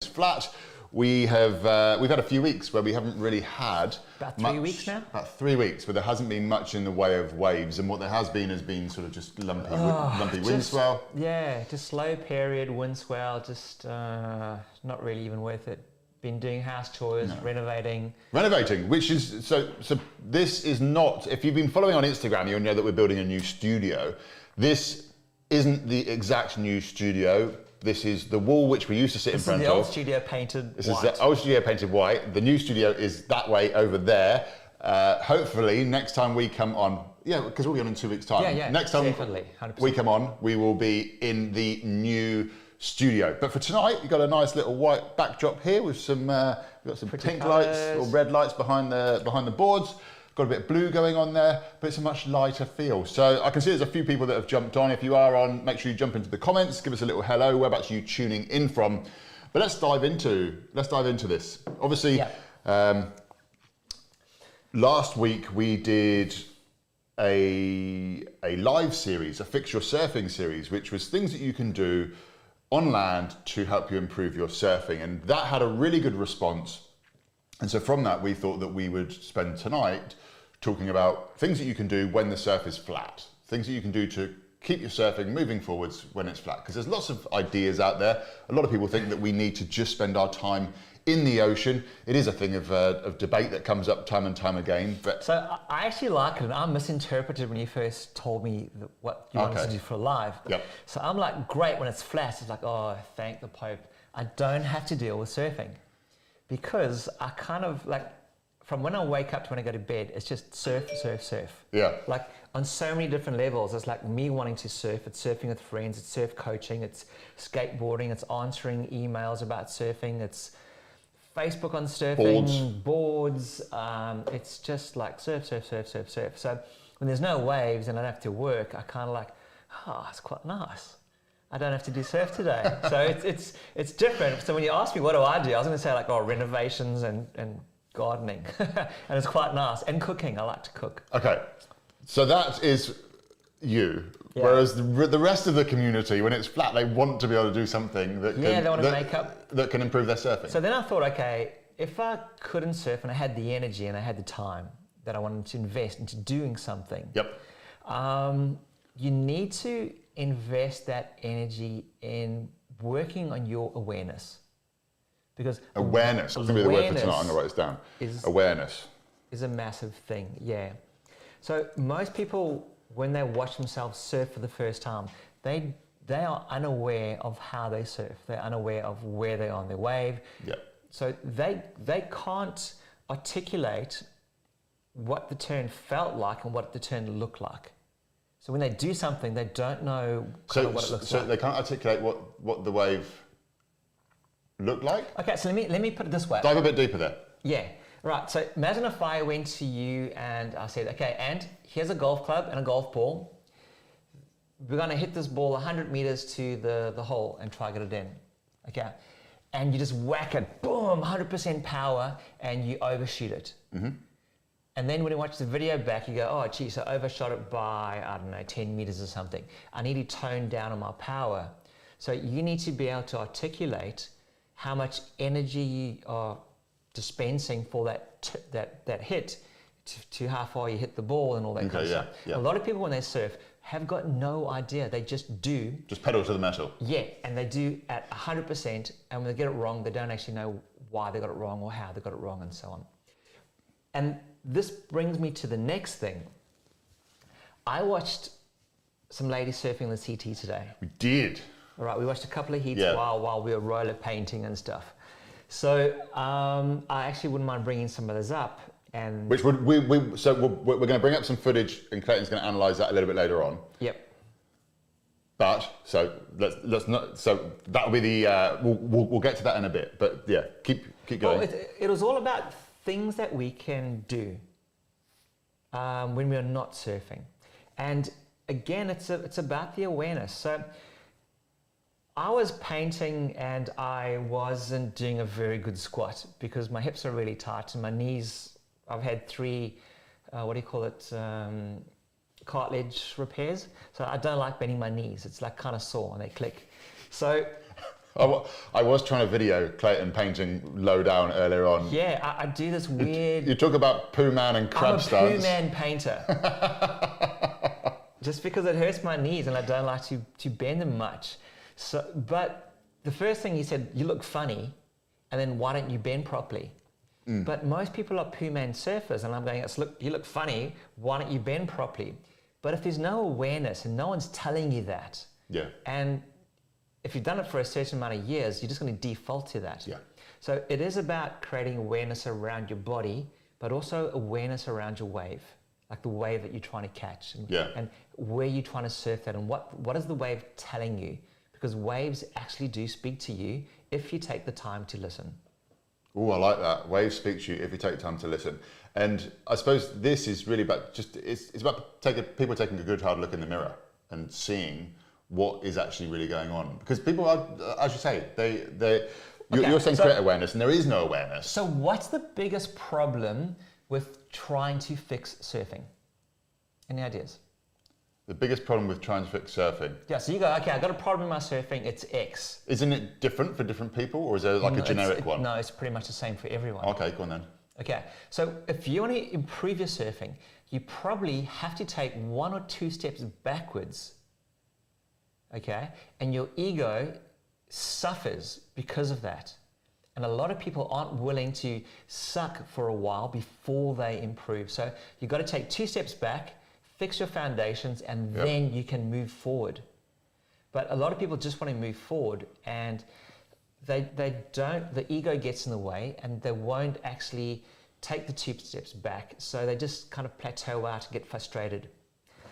it's flat. We have uh, we've had a few weeks where we haven't really had About three much- weeks now? About three weeks where there hasn't been much in the way of waves, and what there has been has been sort of just lumpy, wi- lumpy wind Just- swell. Yeah, just slow period, wind swell, just uh, not really even worth it. Been doing house chores, renovating. Renovating, which is so. So this is not. If you've been following on Instagram, you'll know that we're building a new studio. This isn't the exact new studio. This is the wall which we used to sit This in is front the old studio painted This white. is the old studio painted white. The new studio is that way over there. Uh, hopefully, next time we come on, yeah, because we'll be on in two weeks' time. Yeah, yeah, Next time definitely, 100%. we come on, we will be in the new studio. But for tonight, you've got a nice little white backdrop here with some, uh, we've got some Pretty pink lights or red lights behind the behind the boards. Got a bit of blue going on there, but it's a much lighter feel. So I can see there's a few people that have jumped on. If you are on, make sure you jump into the comments, give us a little hello. Whereabouts are you tuning in from? But let's dive into let's dive into this. Obviously, Yeah. um, last week we did a a live series, a fix your surfing series, which was things that you can do on land to help you improve your surfing, and that had a really good response. And so from that, we thought that we would spend tonight talking about things that you can do when the surf is flat, things that you can do to keep your surfing moving forwards when it's flat. Because there's lots of ideas out there. A lot of people think that we need to just spend our time in the ocean. It is a thing of, uh, of debate that comes up time and time again. But So I- actually like it, and I misinterpreted when you first told me that what you wanted to do for live. Yep. So I'm like, great when it's flat. It's like, oh, thank the Pope. I don't have to deal with surfing because I kind of like from when I wake up to when I go to bed, it's just surf, surf, surf. Yeah. Like on so many different levels. It's like me wanting to surf. It's surfing with friends. It's surf coaching. It's skateboarding. It's answering emails about surfing. It's Facebook on surfing, boards. um, it's just like surf, surf, surf, surf, surf. So when there's no waves and I don't have to work, I kind of like, oh, it's quite nice. I don't have to do surf today. so it's, it's, it's different. So when you ask me what do I do, I was going to say like, oh, renovations and, and gardening. and it's quite nice. And cooking. I like to cook. Okay, so that is you. Yeah. Whereas the, the rest of the community, when it's flat, they want to be able to do something that Yeah, can, they wanna that, make up- that can improve their surfing. So then I thought, okay, if I couldn't surf and I had the energy and I had the time that I wanted to invest into doing something, yep. um, you need to invest that energy in working on your awareness. Because Awareness. That's going to be the word for tonight. I'm going to write this down. is- Awareness. is a massive thing, yeah. So most people, when they watch themselves surf for the first time, they they are unaware of how they surf. They're unaware of where they are on their wave. Yep. So they they can't articulate what the turn felt like and what the turn looked like. So when they do something, they don't know kind So, of what it looks so like. So they can't articulate what, what the wave looked like? Okay, so let me let me put it this way. Dive a bit deeper there. Yeah, right. So imagine if I went to you and I said, okay, and here's a golf club and a golf ball. We're going to hit this ball 100 meters to the, the hole and try to get it in. Okay. And you just whack it, boom, 100% power, and you overshoot it. Mm-hmm. And then when you watch the video back, you go, oh, geez, I overshot it by, I don't know, 10 meters or something. I need to tone down on my power. So you need to be able to articulate how much energy you are dispensing for that, t- that, that hit to, to how far you hit the ball and all that kind of yeah, stuff. yeah. A lot of people, when they surf, have got no idea. They just do Just pedal to the metal. yeah, and they do at 100%, and when they get it wrong, they don't actually know why they got it wrong or how they got it wrong, and so on. And this brings me to the next thing. I watched some ladies surfing the CT today. We did. All right, we watched a couple of heats Yeah. while, while we were roller painting and stuff. So um, I actually wouldn't mind bringing some of those up. And Which would we, we so we're, we're going to bring up some footage, and Clayton's going to analyse that a little bit later on. yep, But so let's let's not. So that'll be the. Uh, we'll, we'll we'll get to that in a bit. But yeah, keep keep going. Well, it, it was all about things that we can do um, when we are not surfing. And again, it's, a, it's about the awareness. So I was painting and I wasn't doing a very good squat because my hips are really tight and my knees, I've had three, uh, what do you call it, um, cartilage repairs. So I don't like bending my knees. It's like kind of sore and they click. So I, was trying to video Clayton painting low down earlier on. Yeah, I, I do this weird. You talk about poo Man and crab I'm a. Pooh Man painter. Just because it hurts my knees and I don't like to, to bend them much. So, but the first thing he said, you look funny, and then why don't you bend properly? Mm. But most people are Pooh Man surfers, and I'm going, "It's, look, you look funny, why don't you bend properly? But if there's no awareness and no one's telling you that, Yeah. and if you've done it for a certain amount of years, you're just going to default to that. Yeah. So it is about creating awareness around your body, but also awareness around your wave, like the wave that you're trying to catch, and, Yeah. and where you're trying to surf that, and what what is the wave telling you? Because waves actually do speak to you if you take the time to listen. Oh, I like that. Waves speak to you if you take time to listen. And I suppose this is really about just it's, it's about taking people taking a good hard look in the mirror and seeing what is actually really going on. Because people are, as you say, they they you're, Okay, you're saying so- create awareness, and there is no awareness. So what's the biggest problem with trying to fix surfing? Any ideas? The biggest problem with trying to fix surfing Yeah, so you go, okay, I got a problem with my surfing, it's X. isn't it different for different people, or is there like No, a generic one? No, it's pretty much the same for everyone. Okay, go on then. Okay, so if you want to improve your surfing, you probably have to take one or two steps backwards. Okay, and your ego suffers because of that. And a lot of people aren't willing to suck for a while before they improve. So you've got to take two steps back, fix your foundations, and Yep. then you can move forward. But a lot of people just want to move forward and they, they don't, the ego gets in the way and they won't actually take the two steps back. So they just kind of plateau out and get frustrated.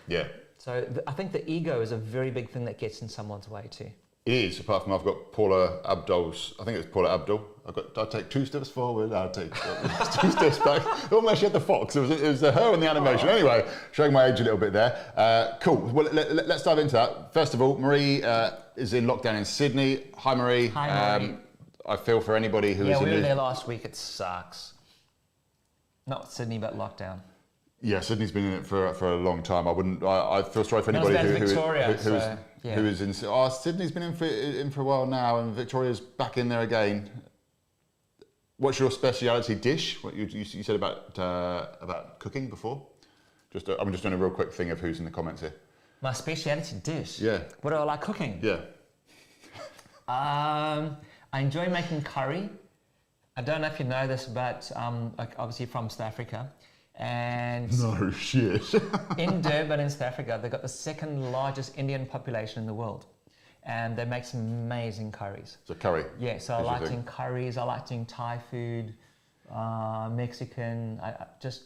Yeah, So th- I think the ego is a very big thing that gets in someone's way too. it is. Apart from I've got Paula Abdul's. I think it's Paula Abdul. I've got. I'll take two steps forward. I'll take two steps back. Almost she had the fox. It was, it was her in the animation. Anyway, showing my age a little bit there. Uh, cool. Well, let, let, us dive into that. First of all, Marie uh, is in lockdown in Sydney. Hi, Marie. Um, Hi, Marie. I feel for anybody who is yeah, in we were the- there last week. It sucks. Not Sydney, but lockdown. Yeah, Sydney's been in it for for a long time. I wouldn't. I, I feel sorry for anybody who, Victoria, who, who is so, yeah. who is in. Oh, Sydney's been in for in for a while now, and Victoria's back in there again. What's your speciality dish? What you, you, you said about uh, about cooking before? Just i I'm just doing a real quick thing of who's in the comments here. My speciality dish. Yeah. What do I like cooking? Yeah. Um, I enjoy making curry. I don't know if you know this, but um, like obviously from South Africa, and No shit. in Durban in South Africa, they've got the second largest Indian population in the world, and they make some amazing curries. so curry. Yeah, so I like doing curries. I like doing Thai food, uh, Mexican. I, I just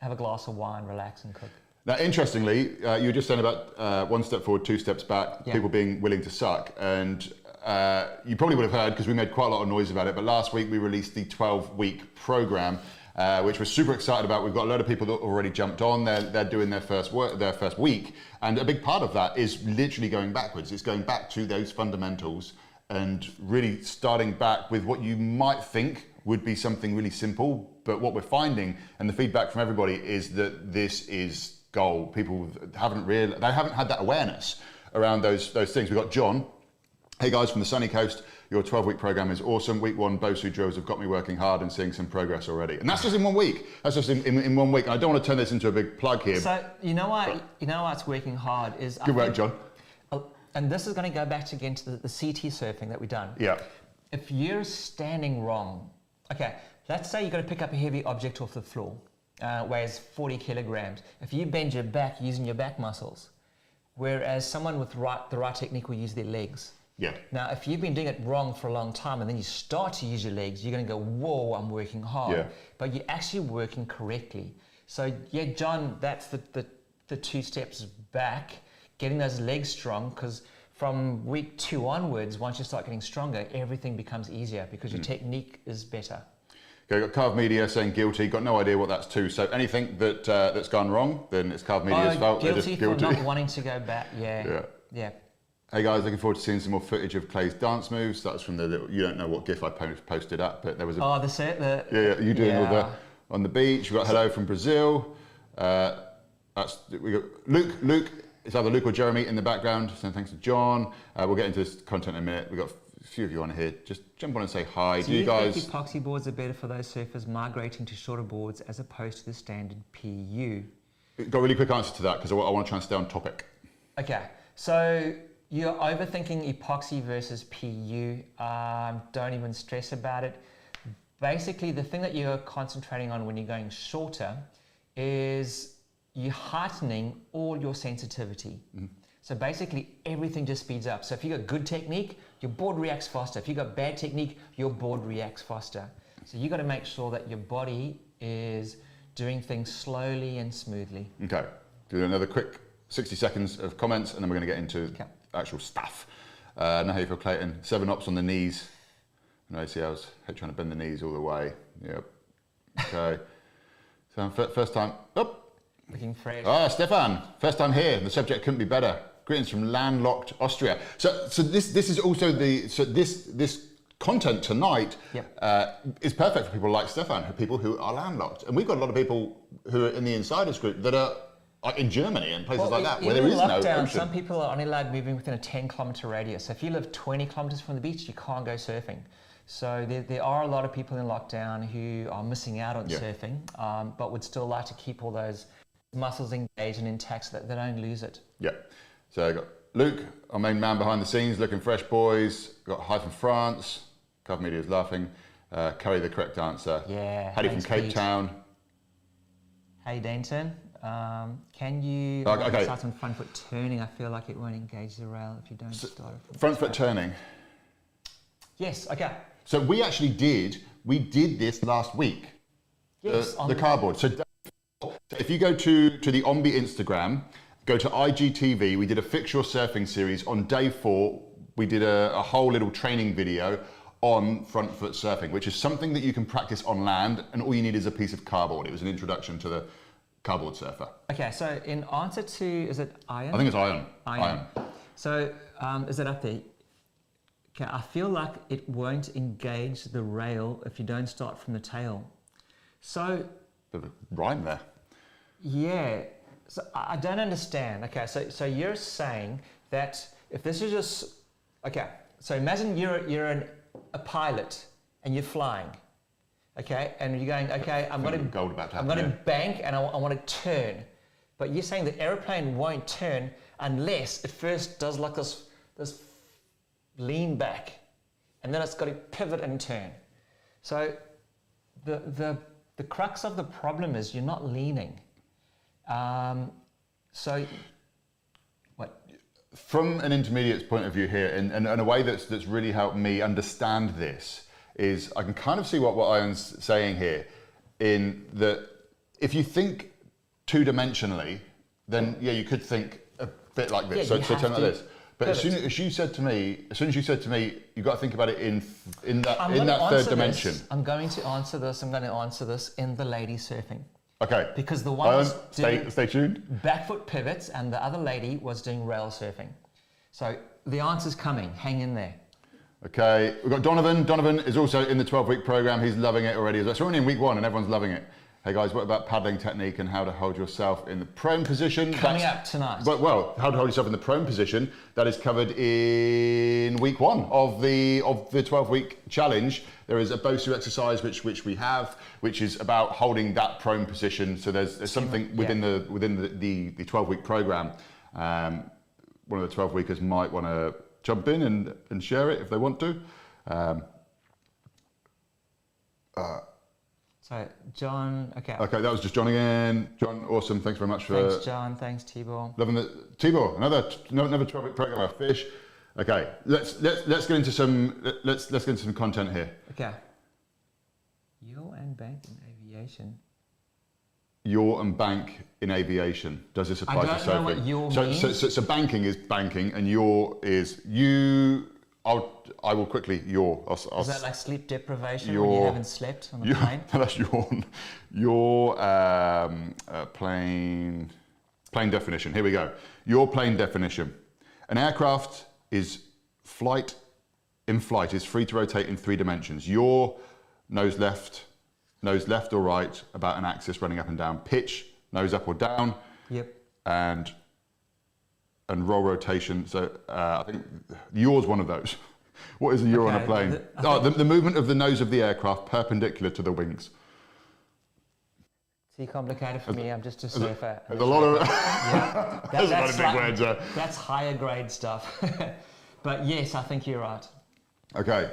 have a glass of wine, relax, and cook. Now, interestingly, uh, you were just saying about uh, one step forward, two steps back, Yeah. people being willing to suck. And uh, you probably would have heard because we made quite a lot of noise about it. But last week we released the 12 week program, uh, which we're super excited about. We've got a lot of people that already jumped on. They're, they're doing their first work, their first week. And a big part of that is literally going backwards. It's going back to those fundamentals and really starting back with what you might think would be something really simple. But what we're finding and the feedback from everybody is that this is gold. People haven't real they haven't had that awareness around those those things. We've got John. Hey guys from the sunny coast, your 12 week program is awesome. Week one, Bosu drills have got me working hard and seeing some progress already. And that's just in one week. That's just in, in, in one week. And I don't want to turn this into a big plug here. So you know what? You know what's working hard is I Good work, think- John. Oh, and this is going to go back again to the, the CT surfing that we've done. Yeah. If you're standing wrong, okay, let's say you've got to pick up a heavy object off the floor, uh, weighs 40 kilograms. If you bend your back using your back muscles, whereas someone with right, the right technique will use their legs. Yeah. Now, if you've been doing it wrong for a long time and then you start to use your legs, you're going to go, whoa, I'm working hard. Yeah. But you're actually working correctly. So, yeah, John, that's the, the, the two steps back, getting those legs strong, because from week two onwards, once you start getting stronger, everything becomes easier because your technique is better. Okay, got Carve Media saying guilty. Got no idea what that's to. So anything that uh, that's gone wrong, then it's Carve Media's Oh, fault. They're guilty, just guilty. for not wanting to go back. Yeah. Yeah. Yeah. Hey guys, looking forward to seeing some more footage of Clay's dance moves. That's from the little, you don't know what GIF I posted up, but there was a Oh, the set, the yeah, yeah you doing all the on the beach. We got hello from Brazil. Uh, that's we got Luke. Luke. It's either Luke or Jeremy in the background. So thanks to John. Uh, we'll get into this content in a minute. We got a few of you on here. Just jump on and say hi. Do Do you, you guys? think epoxy boards are better for those surfers migrating to shorter boards as opposed to the standard PU? Got a really quick answer to that because I, want to try and stay on topic. Okay, so you're overthinking epoxy versus PU. Um, don't even stress about it. Basically, the thing that you're concentrating on when you're going shorter is you're heightening all your sensitivity. So basically, everything just speeds up. So if you got good technique, your board reacts faster. If you got bad technique, your board reacts faster. So you got to make sure that your body is doing things slowly and smoothly. Okay, do another quick 60 seconds of comments and then we're going to get into Okay. Actual stuff. Uh, now how you feel, Clayton? Seven ups on the knees. No ACLs. Hey, trying to bend the knees all the way. Yep. Okay. so fir- first time. Up. Looking fresh. Ah, Stefan. First time here. The subject couldn't be better. Greetings from landlocked Austria. So, so this this is also the so this this content tonight Yep. uh, is perfect for people like Stefan, people who are landlocked, and we've got a lot of people who are in the insiders group that are like in Germany and places like e- that where there is is no lockdown, ocean. some people are only allowed moving within a 10 kilometer radius. So if you live 20 kilometers from the beach, you can't go surfing. So there, there are a lot of people in lockdown who are missing out on Yeah. surfing, um, but would still like to keep all those muscles engaged and intact so that they don't lose it. Yeah. So I got Luke, our main man behind the scenes, looking fresh boys. Got Hi from France. Carve Media is laughing. Uh, Curry, the correct answer. Yeah, Paddy from Cape Pete. Town. Hey, Dainton, um, can you Okay, okay. start on front foot turning? I feel like it won't engage the rail if you don't start it Front foot turning. Yes, okay. So we actually did. We did this last week. Yes, the, on the cardboard. So if you go to to the Ombe Instagram, go to IGTV. We did a fix your surfing series on day four. We did a, a whole little training video on front foot surfing, which is something that you can practice on land, and all you need is a piece of cardboard. It was an introduction to the cardboard surfer. Okay, so in answer to, is it iron? I think it's iron. Iron. So um, is it up there? Okay, I feel like it won't engage the rail if you don't start from the tail. So of rhyme there. yeah, so I I don't understand. Okay, so so you're saying that if this is just okay, so imagine you're you're an, a pilot and you're flying, okay, and you're going okay, I'm going to Gold about I'm going to here. bank and I, want to turn. But you're saying the aeroplane won't turn unless it first does like this, this lean back. And then it's got to pivot and turn. So the, the, the crux of the problem is you're not leaning. Um, so, what? from an intermediate's point of view here, and, and, and a way that's, that's really helped me understand this is I can kind of see what, what Ian's saying here in that if you think two dimensionally, then yeah, you could think a bit like this. Yeah, so so turn like this. But as soon as you said to me, as soon as you said to me, you've got to think about it in in that I'm in that third dimension. This. I'm going to answer this. I'm going to answer this in the lady surfing. Okay. Because the ones stay doing- stay tuned. back foot pivots, and the other lady was doing rail surfing. So the answer's coming. Hang in there. Okay, we've got Donovan. Donovan is also in the 12 week program. He's loving it already. So we're only in week one and everyone's loving it. Hey guys, what about paddling technique and how to hold yourself in the prone position? Coming That's- up tonight. Well, well, how to hold yourself in the prone position. That is covered in week one of the of the 12 week challenge. There is a Bosu exercise which which we have, which is about holding that prone position. So there's, there's something within the within the, the, the 12 week program. Um, one of the 12 weekers might want to jump in and, and share it if they want to. Um, So John, okay. okay, that was just John again. John, awesome. Thanks very much for Thanks, John. Thanks, Tibor. loving the Tibor. Another another 12 week program of fish. Okay, let's let's let's get into some let's let's get into some content here. Okay. Yaw and bank in aviation. Yaw and bank in aviation. Does this apply to surfing? yaw so, so, means. so, so banking is banking, and your is you. I'll I will quickly your. I'll, I'll, Is that like sleep deprivation when you haven't slept on the your, plane? that's yawn. Your um, uh, plain plain definition. Here we go. Your plane definition. An aircraft is flight in flight is free to rotate in three dimensions. Yaw nose left, nose left or right about an axis running up and down. Pitch nose up or down, Yep. and and roll rotation. So uh, I think yours one of those. What is a you're on a plane? the- oh, the, the movement of the nose of the aircraft perpendicular to the wings. Too complicated for me. I'm just a surfer. There's a lot of. Yeah, that- There's a lot that's like- words there. That's higher grade stuff. but yes, I think you're right. Okay,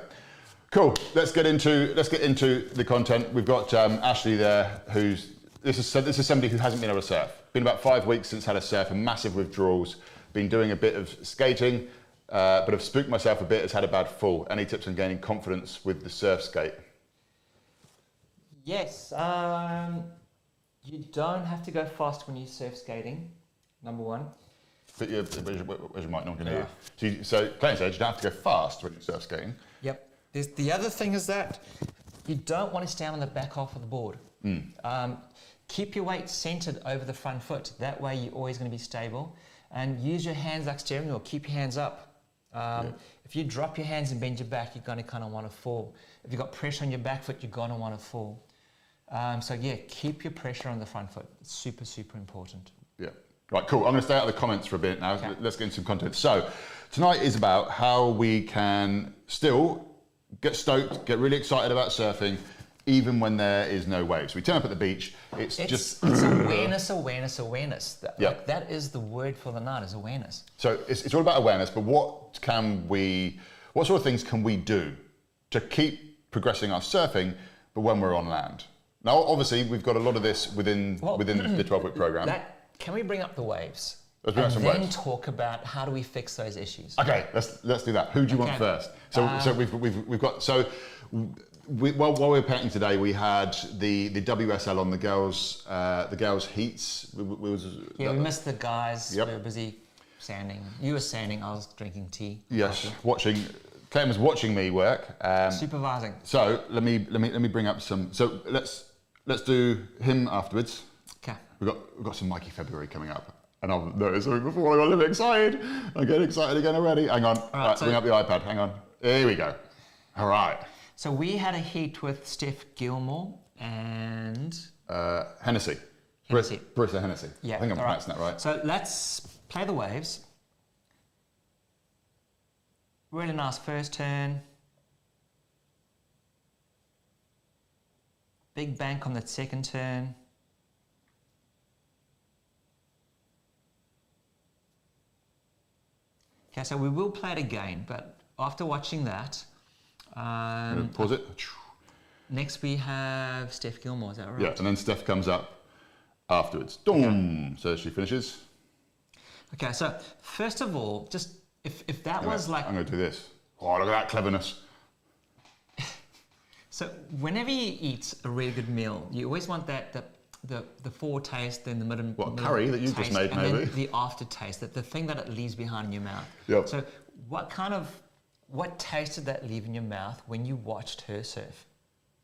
cool. Let's get into let's get into the content. We've got um, Ashley there, who's this is this is somebody who hasn't been able to surf. Been about five weeks since had a surf, and massive withdrawals. Been doing a bit of skating, uh, but have spooked myself a bit. Has had a bad fall. Any tips on gaining confidence with the surf skate? Yes, um, you don't have to go fast when you surf skating. Number one. But you, where's, your, where's your mic? No one can hear you. So, you, so said you don't have to go fast when you're surf skating. Yep. There's, the other thing is that you don't want to stand on the back half of the board. Um, keep your weight centered over the front foot. That way, you're always going to be stable. And use your hands like steering wheel. Keep your hands up. Um, If you drop your hands and bend your back, you're going to kind of want to fall. If you've got pressure on your back foot, you're going to want to fall. Um, so yeah, keep your pressure on the front foot. It's super, super important. Yeah. Right, cool. I'm going to stay out of the comments for a bit now. Okay. Let's get into some content. So, tonight is about how we can still get stoked, get really excited about surfing, even when there is no waves. We turn up at the beach, it's, It's, just. it's awareness, awareness, awareness. That, Yeah. like, that is the word for the night is awareness. So, it's, it's all about awareness, but what can we, what sort of things can we do to keep progressing our surfing, but when we're on land? Now, obviously, we've got a lot of this within, Well, within the 12 week program. That can we bring up the waves? Let's bring up some then waves. talk about how do we fix those issues. Okay, let's let's do that. Who do you want first? So so um, we've, we've we've got so we, while, while we were painting today, we had the the WSL on the girls uh, the girls heats. We, we was, Yeah, we missed the guys. Yep. We were busy sanding. You were sanding. I was drinking tea. yes, watching. Clem was watching me work. Um, Supervising. so let me let me let me bring up some. So let's let's do him afterwards. Okay. We've got we've got some Mikey February coming up. And I've noticed something before I got a little bit excited. I'm getting excited again already. Hang on. Alright, so- bring up the iPad. Hang on. Here we go. All right. So we had a heat with Steph Gilmore and Uh, Hennessy. Hennessy. Hennessy. yeah. I think I'm pronouncing that right. So let's play the waves. Really nice first turn. Big bank on the second turn. Okay, so we will play it again, but after watching that, um, pause it. next we have Steph Gilmore, is that right? Yeah, and then Steph comes up afterwards. Doom. So she finishes. Okay, so first of all, just if, if that was like I'm going to do this. Oh, look at that cleverness. So whenever you eat a really good meal, you always want that the the, the foretaste, then the middle. What, middle curry that you just taste, made, and maybe? then the aftertaste, that the thing that it leaves behind in your mouth. Yep. So what kind of what taste did that leave in your mouth when you watched her surf?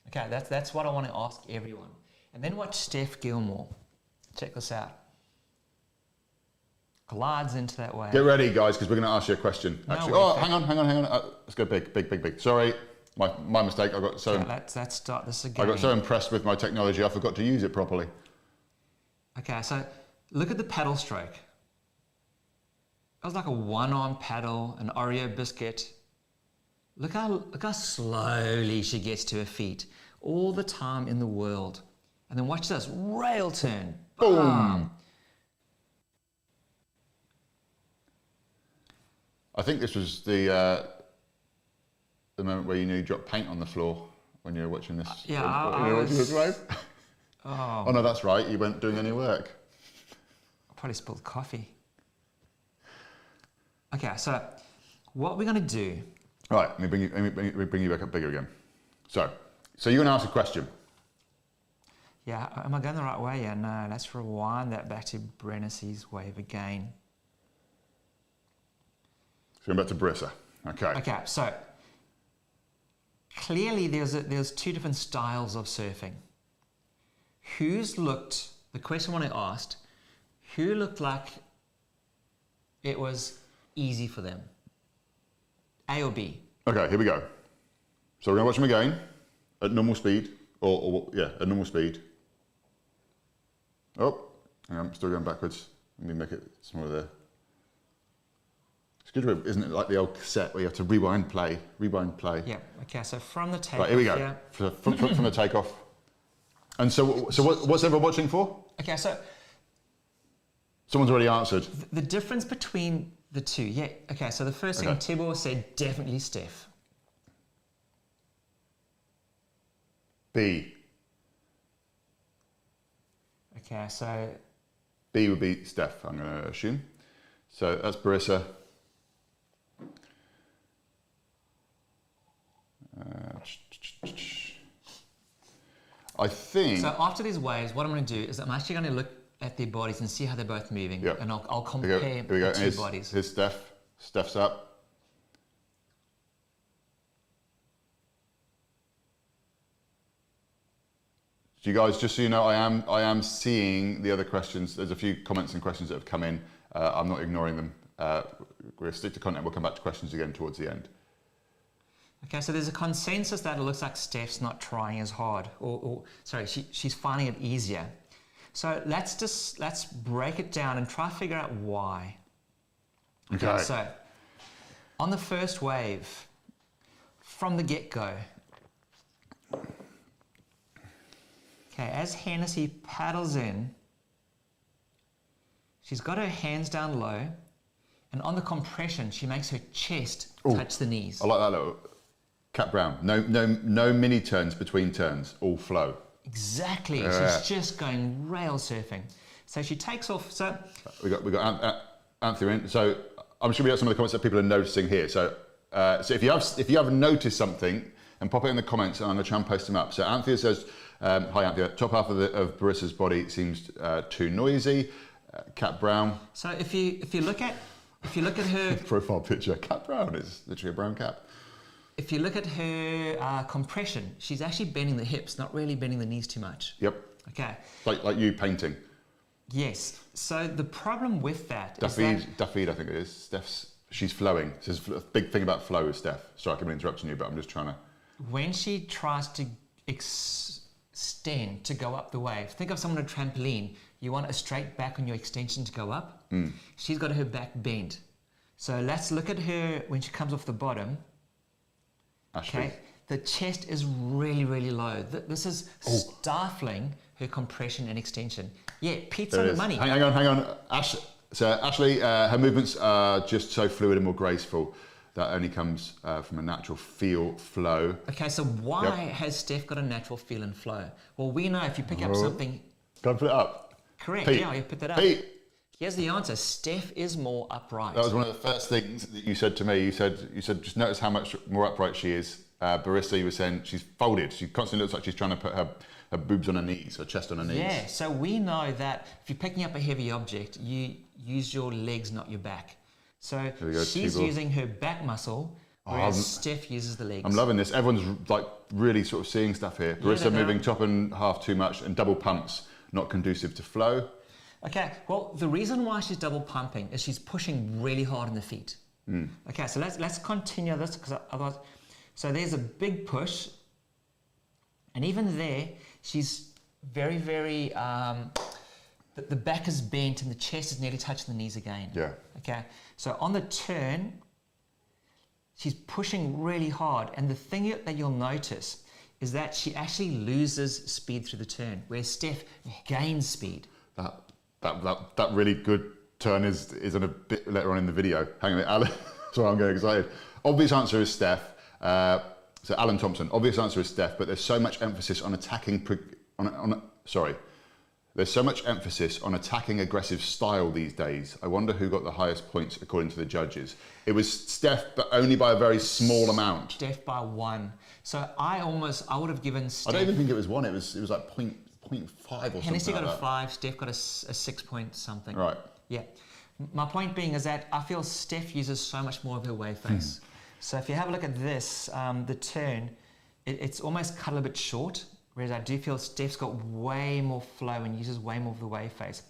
Okay, that's that's what I want to ask everyone. And then watch Steph Gilmore. Check this out. Glides into that wave. Get ready, guys, because we're going to ask you a question. No, Actually, oh, hang on, hang on, hang on. Uh, let's go big, big, big, big. Sorry, my, my mistake. I got so Okay, let's let's start this again. I got so impressed with my technology, I forgot to use it properly. Okay, so look at the paddle stroke. That was like a one-arm paddle, an Oreo biscuit. Look how look how slowly she gets to her feet, all the time in the world. And then watch this rail turn. Boom. I think this was the uh, the moment where you nearly dropped paint on the floor when you were watching this. yeah, when, I- when you were I watching this was- wave. Oh, Oh no, that's right. You weren't doing any work. I probably spilled coffee. Okay, so what we're gonna do? Right, let me bring you, let me bring you- bring you back up bigger again. So, so you're going to ask a question. Yeah, am I going the right way? Yeah, no. Let's rewind that back to Brennessy's wave again. So going back to Brisa. Okay. Okay, so clearly there's a, there's two different styles of surfing. Who's looked? The question when I asked, who looked like it was easy for them? A or B? Okay, here we go. So we're going to watch them again at normal speed, or, or yeah, at normal speed. Oh, I'm still going backwards. Let me make it smaller there. It's good, isn't it? Like the old cassette where you have to rewind, play, rewind, play. Yeah. Okay. So from the takeoff. Right, here we go. Yeah. From, from, from, from the takeoff. And so, so what, what's everyone watching for? Okay. So Someone's already answered. the difference between the two. Yeah. Okay. So the first thing Tibor said definitely Steph. B. Okay. So B would be Steph, I'm going to assume. So that's Brisa. Uh, I think. So after these waves, what I'm going to do is I'm actually going to look at their bodies and see how they're both moving, Yep. and I'll, I'll Here compare we go. Here we go. the two bodies. here's Steph. Steph's up. So you guys, just so you know, I am I am seeing the other questions. There's a few comments and questions that have come in. Uh, I'm not ignoring them. Uh, we'll stick to content. We'll come back to questions again towards the end. Okay, so there's a consensus that it looks like Steph's not trying as hard, or, or sorry, she, she's finding it easier. So let's just let's break it down and try to figure out why. Okay. So on the first wave, from the get-go, okay, as Hennessy paddles in, she's got her hands down low, and on the compression, she makes her chest Ooh. touch the knees. I like that little Cat Brown. No no no mini turns between turns. All flow. Exactly. Yeah. She's just going rail surfing. So she takes off. So We got we got An- An- Anthony in. So I'm sure we have some of the comments that people are noticing here. So uh, so if you have if you have noticed something, and pop it in the comments, and I'm going to try and post them up. So Anthea says, um, "Hi Anthea, top half of the of Brisa's body seems uh, too noisy." Uh, Cat Brown so if you if you look at if you look at her profile picture. Cat Brown is literally a brown cat. If you look at her uh, compression, she's actually bending the hips, not really bending the knees too much. Yep, Okay. like like you painting. Yes. So the problem with that is Duffy, that Duffy, I think it is. Steph's she's flowing. So there's a big thing about flow with Steph. Sorry, I keep interrupting you, but I'm just trying to. when she tries to ex- extend to go up the wave, think of someone on a trampoline. You want a straight back on your extension to go up. Mm. She's got her back bent. So let's look at her when she comes off the bottom. Ashley. Okay, the chest is really, really low. Th- This is Oh. stifling her compression and extension. Yeah, Pete's There on it the is. money. Hang, hang on, hang on. Ash, so Ashley, uh, her movements are just so fluid and more graceful. That only comes uh, from a natural feel flow. Okay, so why Yep. has Steph got a natural feel and flow? Well, we know if you pick up something Go and put it up. correct, Pete. yeah, you put that up. Pete, Here's the answer: Steph is more upright. that was one of the first things that you said to me. You said, you said, just notice how much more upright she is. Uh, Barista, you were saying she's folded. She constantly looks like she's trying to put her, her boobs on her knees, her chest on her knees. Yeah, so we know that if you're picking up a heavy object, you use your legs, not your back. So go, she's Tibor. using her back muscle, Oh, whereas Steph uses the legs. I'm loving this. Everyone's like really sort of seeing stuff here. Barista they're moving top and half too much and double pumps, not conducive to flow. Okay, well, the reason why she's double pumping is she's pushing really hard in the feet. Hmm. Okay, so let's let's continue this because otherwise, so there's a big push, and even there, she's very very. Um, the, the back is bent and the chest is nearly touching the knees again. Yeah. Okay, so on the turn, she's pushing really hard, and the thing that you'll notice is that she actually loses speed through the turn, where Steph gains speed. That that that, that really good turn is is on a bit later on in the video. Hang on, Alan. Sorry, I'm getting excited. Obvious answer is Steph. Uh, so Alan Thompson. Obvious answer is Steph, but there's so much emphasis on attacking. On, on sorry. There's so much emphasis on attacking aggressive style these days. I wonder who got the highest points according to the judges. It was Steph, but only by a very small amount. Steph by one. So I almost, I would have given I don't even think it was one. It was it was like point point five or Hennessy something got like a five, Steph got a six point something. Right. Yeah. My point being is that I feel Steph uses so much more of her wave face. So if you have a look at this, um, the turn, it, it's almost cut a little bit short, whereas I do feel Steph's got way more flow and uses way more of the wave face.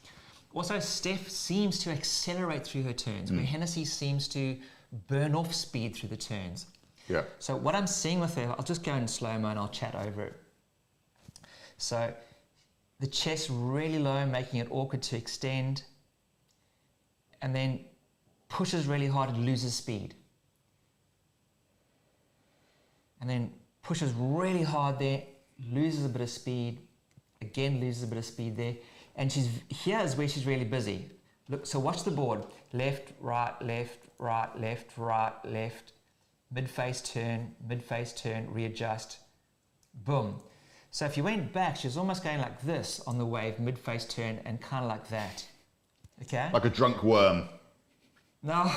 Also, Steph seems to accelerate through her turns, where Hennessy seems to burn off speed through the turns. Yeah. So what I'm seeing with her, I'll just go in slow mo and I'll chat over it. So the chest really low, making it awkward to extend. And then pushes really hard and loses speed. And then pushes really hard there, loses a bit of speed, again loses a bit of speed there. And she's here's where she's really busy. Look, so watch the board. Left, right, left, right, left, right, left, mid face turn, mid face turn, readjust, boom. So if you went back, she was almost going like this on the wave, mid face turn, and kind of like that. Okay? Like a drunk worm. No,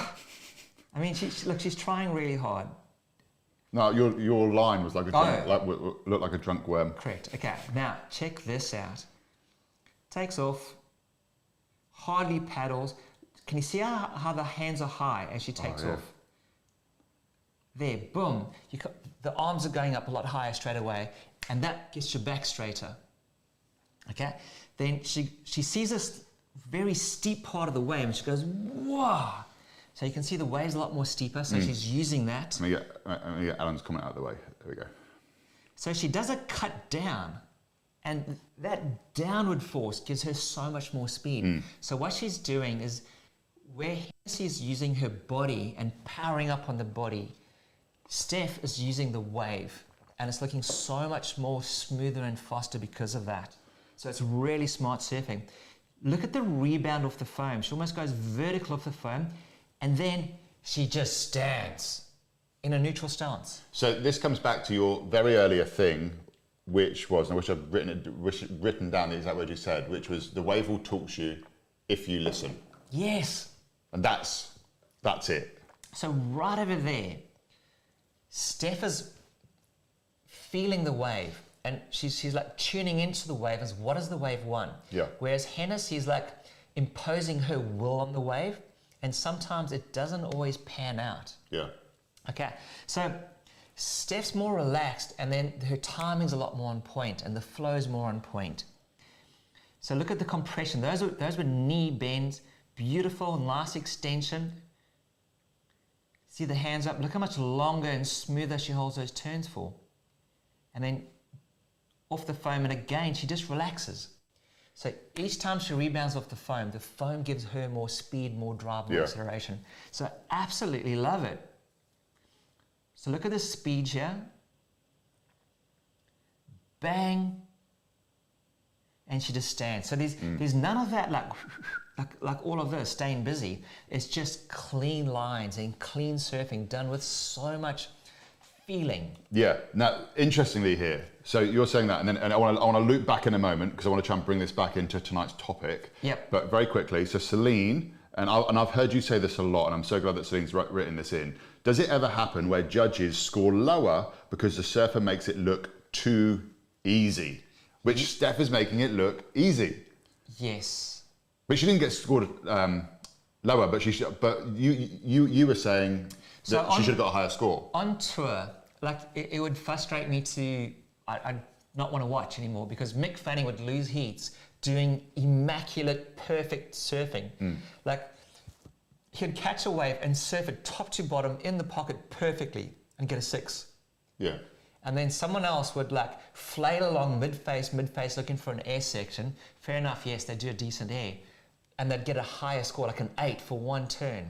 I mean, she, she- look, she's trying really hard. No, your your line was like a drunk, Oh. like looked like a drunk worm. Correct. Okay, now check this out. Takes off, hardly paddles. Can you see how, how the hands are high as she oh, takes yeah. off? There, boom. You the arms are going up a lot higher straight away, and that gets your back straighter. Okay? Then she, she sees this very steep part of the wave, and she goes, "Wow!" So you can see the wave's a lot more steeper, so hmm. she's using that. Let me get, let me get Alan's comment out of the way. There we go. So she does a cut down, and that downward force gives her so much more speed. Hmm. So what she's doing is where she's using her body and powering up on the body, Steph is using the wave, and it's looking so much more smoother and faster because of that. So it's really smart surfing. Look at the rebound off the foam. She almost goes vertical off the foam, and then she just stands in a neutral stance. So this comes back to your very earlier thing, which was, and I wish I'd written wish, written down the exact word you said, which was the wave will talk to you if you listen, Yes. and that's that's it. So right over there, Steph is feeling the wave, and she's she's like tuning into the wave as what does the wave want? Yeah. Whereas Hennis, he's like imposing her will on the wave, and sometimes it doesn't always pan out. Yeah. Okay, so Steph's more relaxed, and then her timing's a lot more on point, and the flow's more on point. So look at the compression. Those were, those were knee bends, beautiful, nice extension. See the hands up. Look how much longer and smoother she holds those turns for. And then off the foam, and again, she just relaxes. So each time she rebounds off the foam, the foam gives her more speed, more drive, more Yeah. acceleration. So absolutely love it. So look at the speed here. Bang. And she just stands. So there's mm. there's none of that like like like all of this staying busy. It's just clean lines and clean surfing done with so much feeling. Yeah. Now, interestingly here, so you're saying that, and then and I want to I want to loop back in a moment because I want to try and bring this back into tonight's topic. Yep. But very quickly, so Celine, and I, and I've heard you say this a lot, and I'm so glad that Celine's written this in. Does it ever happen where judges score lower because the surfer makes it look too easy, which Steph is making it look easy? Yes. But she didn't get scored um, lower, but she but you you you were saying So that she should have got a higher score. on tour, like it, it would frustrate me to, I, I'd not want to watch anymore because Mick Fanning would lose heats doing immaculate, perfect surfing. Hmm. Like he'd catch a wave and surf it top to bottom in the pocket perfectly and get a six. Yeah. And then someone else would like flail along mid face, mid face looking for an air section. Fair enough, yes, they do a decent air. And they'd get a higher score, like an eight for one turn.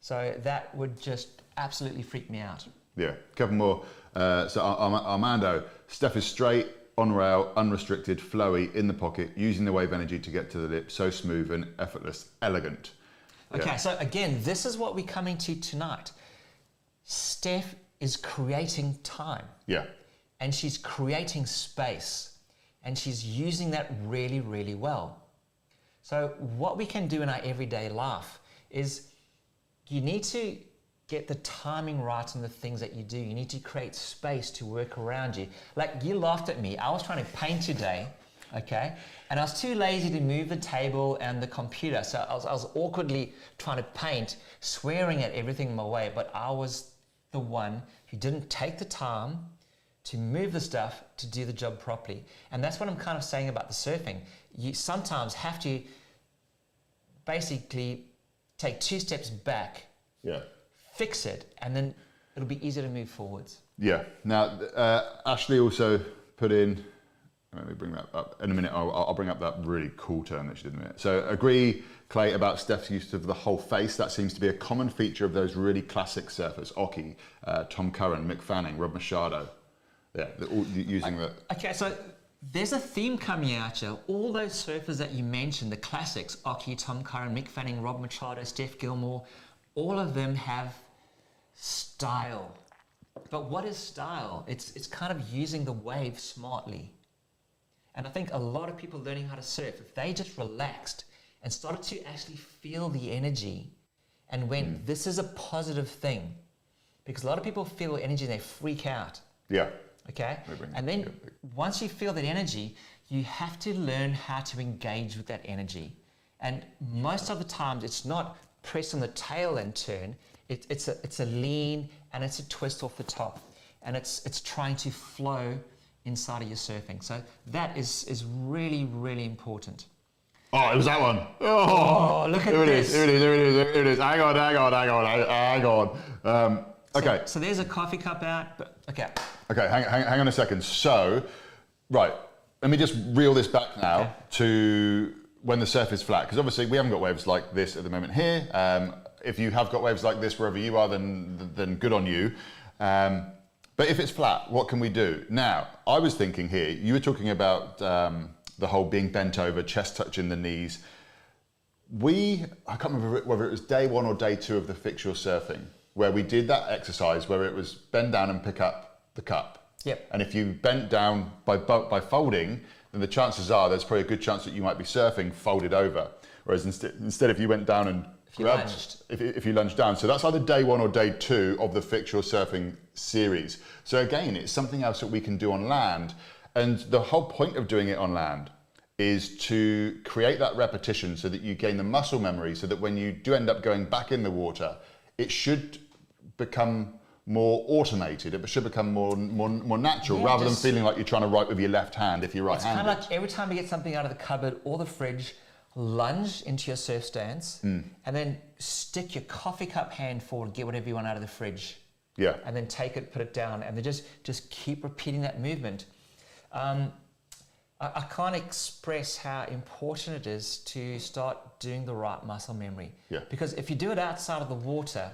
So that would just absolutely freak me out. Yeah, a couple more. Uh, so Ar- Ar- Armando, Steph is straight, on rail, unrestricted, flowy, in the pocket, using the wave energy to get to the lip, so smooth and effortless, elegant. Okay, Yeah. so again, this is what we're coming to tonight. Steph is creating time Yeah, and she's creating space and she's using that really, really well. So, what we can do in our everyday life is you need to get the timing right in the things that you do. You need to create space to work around you. Like you laughed at me. I was trying to paint today, okay? And I was too lazy to move the table and the computer. So I was, I was awkwardly trying to paint, swearing at everything in my way. But I was the one who didn't take the time to move the stuff to do the job properly. And that's what I'm kind of saying about the surfing. You sometimes have to basically take two steps back, yeah, fix it, and then it'll be easier to move forwards. yeah. Now, uh, Ashley also put in Let me bring that up in a minute. I'll, I'll bring up that really cool term that she did in a minute. So, agree, Clay, about Steph's use of the whole face. That seems to be a common feature of those really classic surfers: Occy, uh, Tom Curren, Mick Fanning, Rob Machado. Yeah, they're all using the. Okay, so there's a theme coming out here. All those surfers that you mentioned, the classics, Occy, Tom Curren, Mick Fanning, Rob Machado, Steph Gilmore, all of them have style. But what is style? It's, it's kind of using the wave smartly. And I think a lot of people learning how to surf, if they just relaxed and started to actually feel the energy and when this is a positive thing, because a lot of people feel energy and they freak out. Yeah. Okay? And then yeah. once you feel that energy, you have to learn how to engage with that energy. And most of the times, it's not press on the tail and turn. It, it's, a, it's a lean and it's a twist off the top. And it's, it's trying to flow inside of your surfing. So that is, is really, really important. Oh, it was that one. Oh, Oh, look at here it this. is. Here it is. Here it is. Here it is. Hang on. Hang on. Hang on. Hang on. Um, okay. So there's a coffee cup out. But okay. Okay, hang, hang, hang on a second. So, right, let me just reel this back now Okay. to when the surf is flat, because obviously we haven't got waves like this at the moment here. Um, if you have got waves like this wherever you are, then then good on you. Um, but if it's flat, what can we do? Now, I was thinking here. You were talking about um, the whole being bent over, chest touching the knees. We, I can't remember whether it was day one or day two of the fix your surfing, where we did that exercise where it was bend down and pick up the cup. Yep. And if you bent down by by folding, then the chances are there's probably a good chance that you might be surfing folded over. Whereas instead, instead if you went down and you grabbed, lunged. if, if you lunged down, so that's either day one or day two of the fix your surfing series. So again, it's something else that we can do on land, and the whole point of doing it on land is to create that repetition so that you gain the muscle memory so that when you do end up going back in the water, it should become more automated. It should become more more, more natural Yeah, rather than feeling like you're trying to write with your left hand if you're It's kind of like every time you get something out of the cupboard or the fridge, lunge into your surf stance Hmm. and then stick your coffee cup hand forward, get whatever you want out of the fridge, yeah. and then take it, put it down, and then just just keep repeating that movement. Um, I, I can't express how important it is to start doing the right muscle memory. Yeah. Because if you do it outside of the water,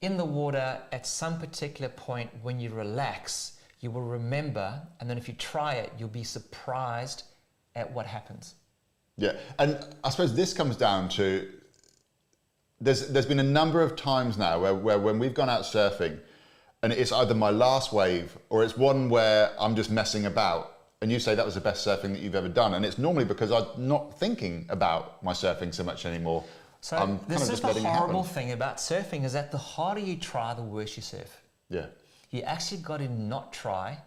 in the water at some particular point when you relax, you will remember, and then if you try it, you'll be surprised at what happens. Yeah, and I suppose this comes down to there's there's been a number of times now where, where when we've gone out surfing, and it's either my last wave or it's one where I'm just messing about, and you say that was the best surfing that you've ever done, and it's normally because I'm not thinking about my surfing so much anymore. So I'm kind this of is just the horrible thing about surfing is that the harder you try, the worse you surf. Yeah. You actually got to not try,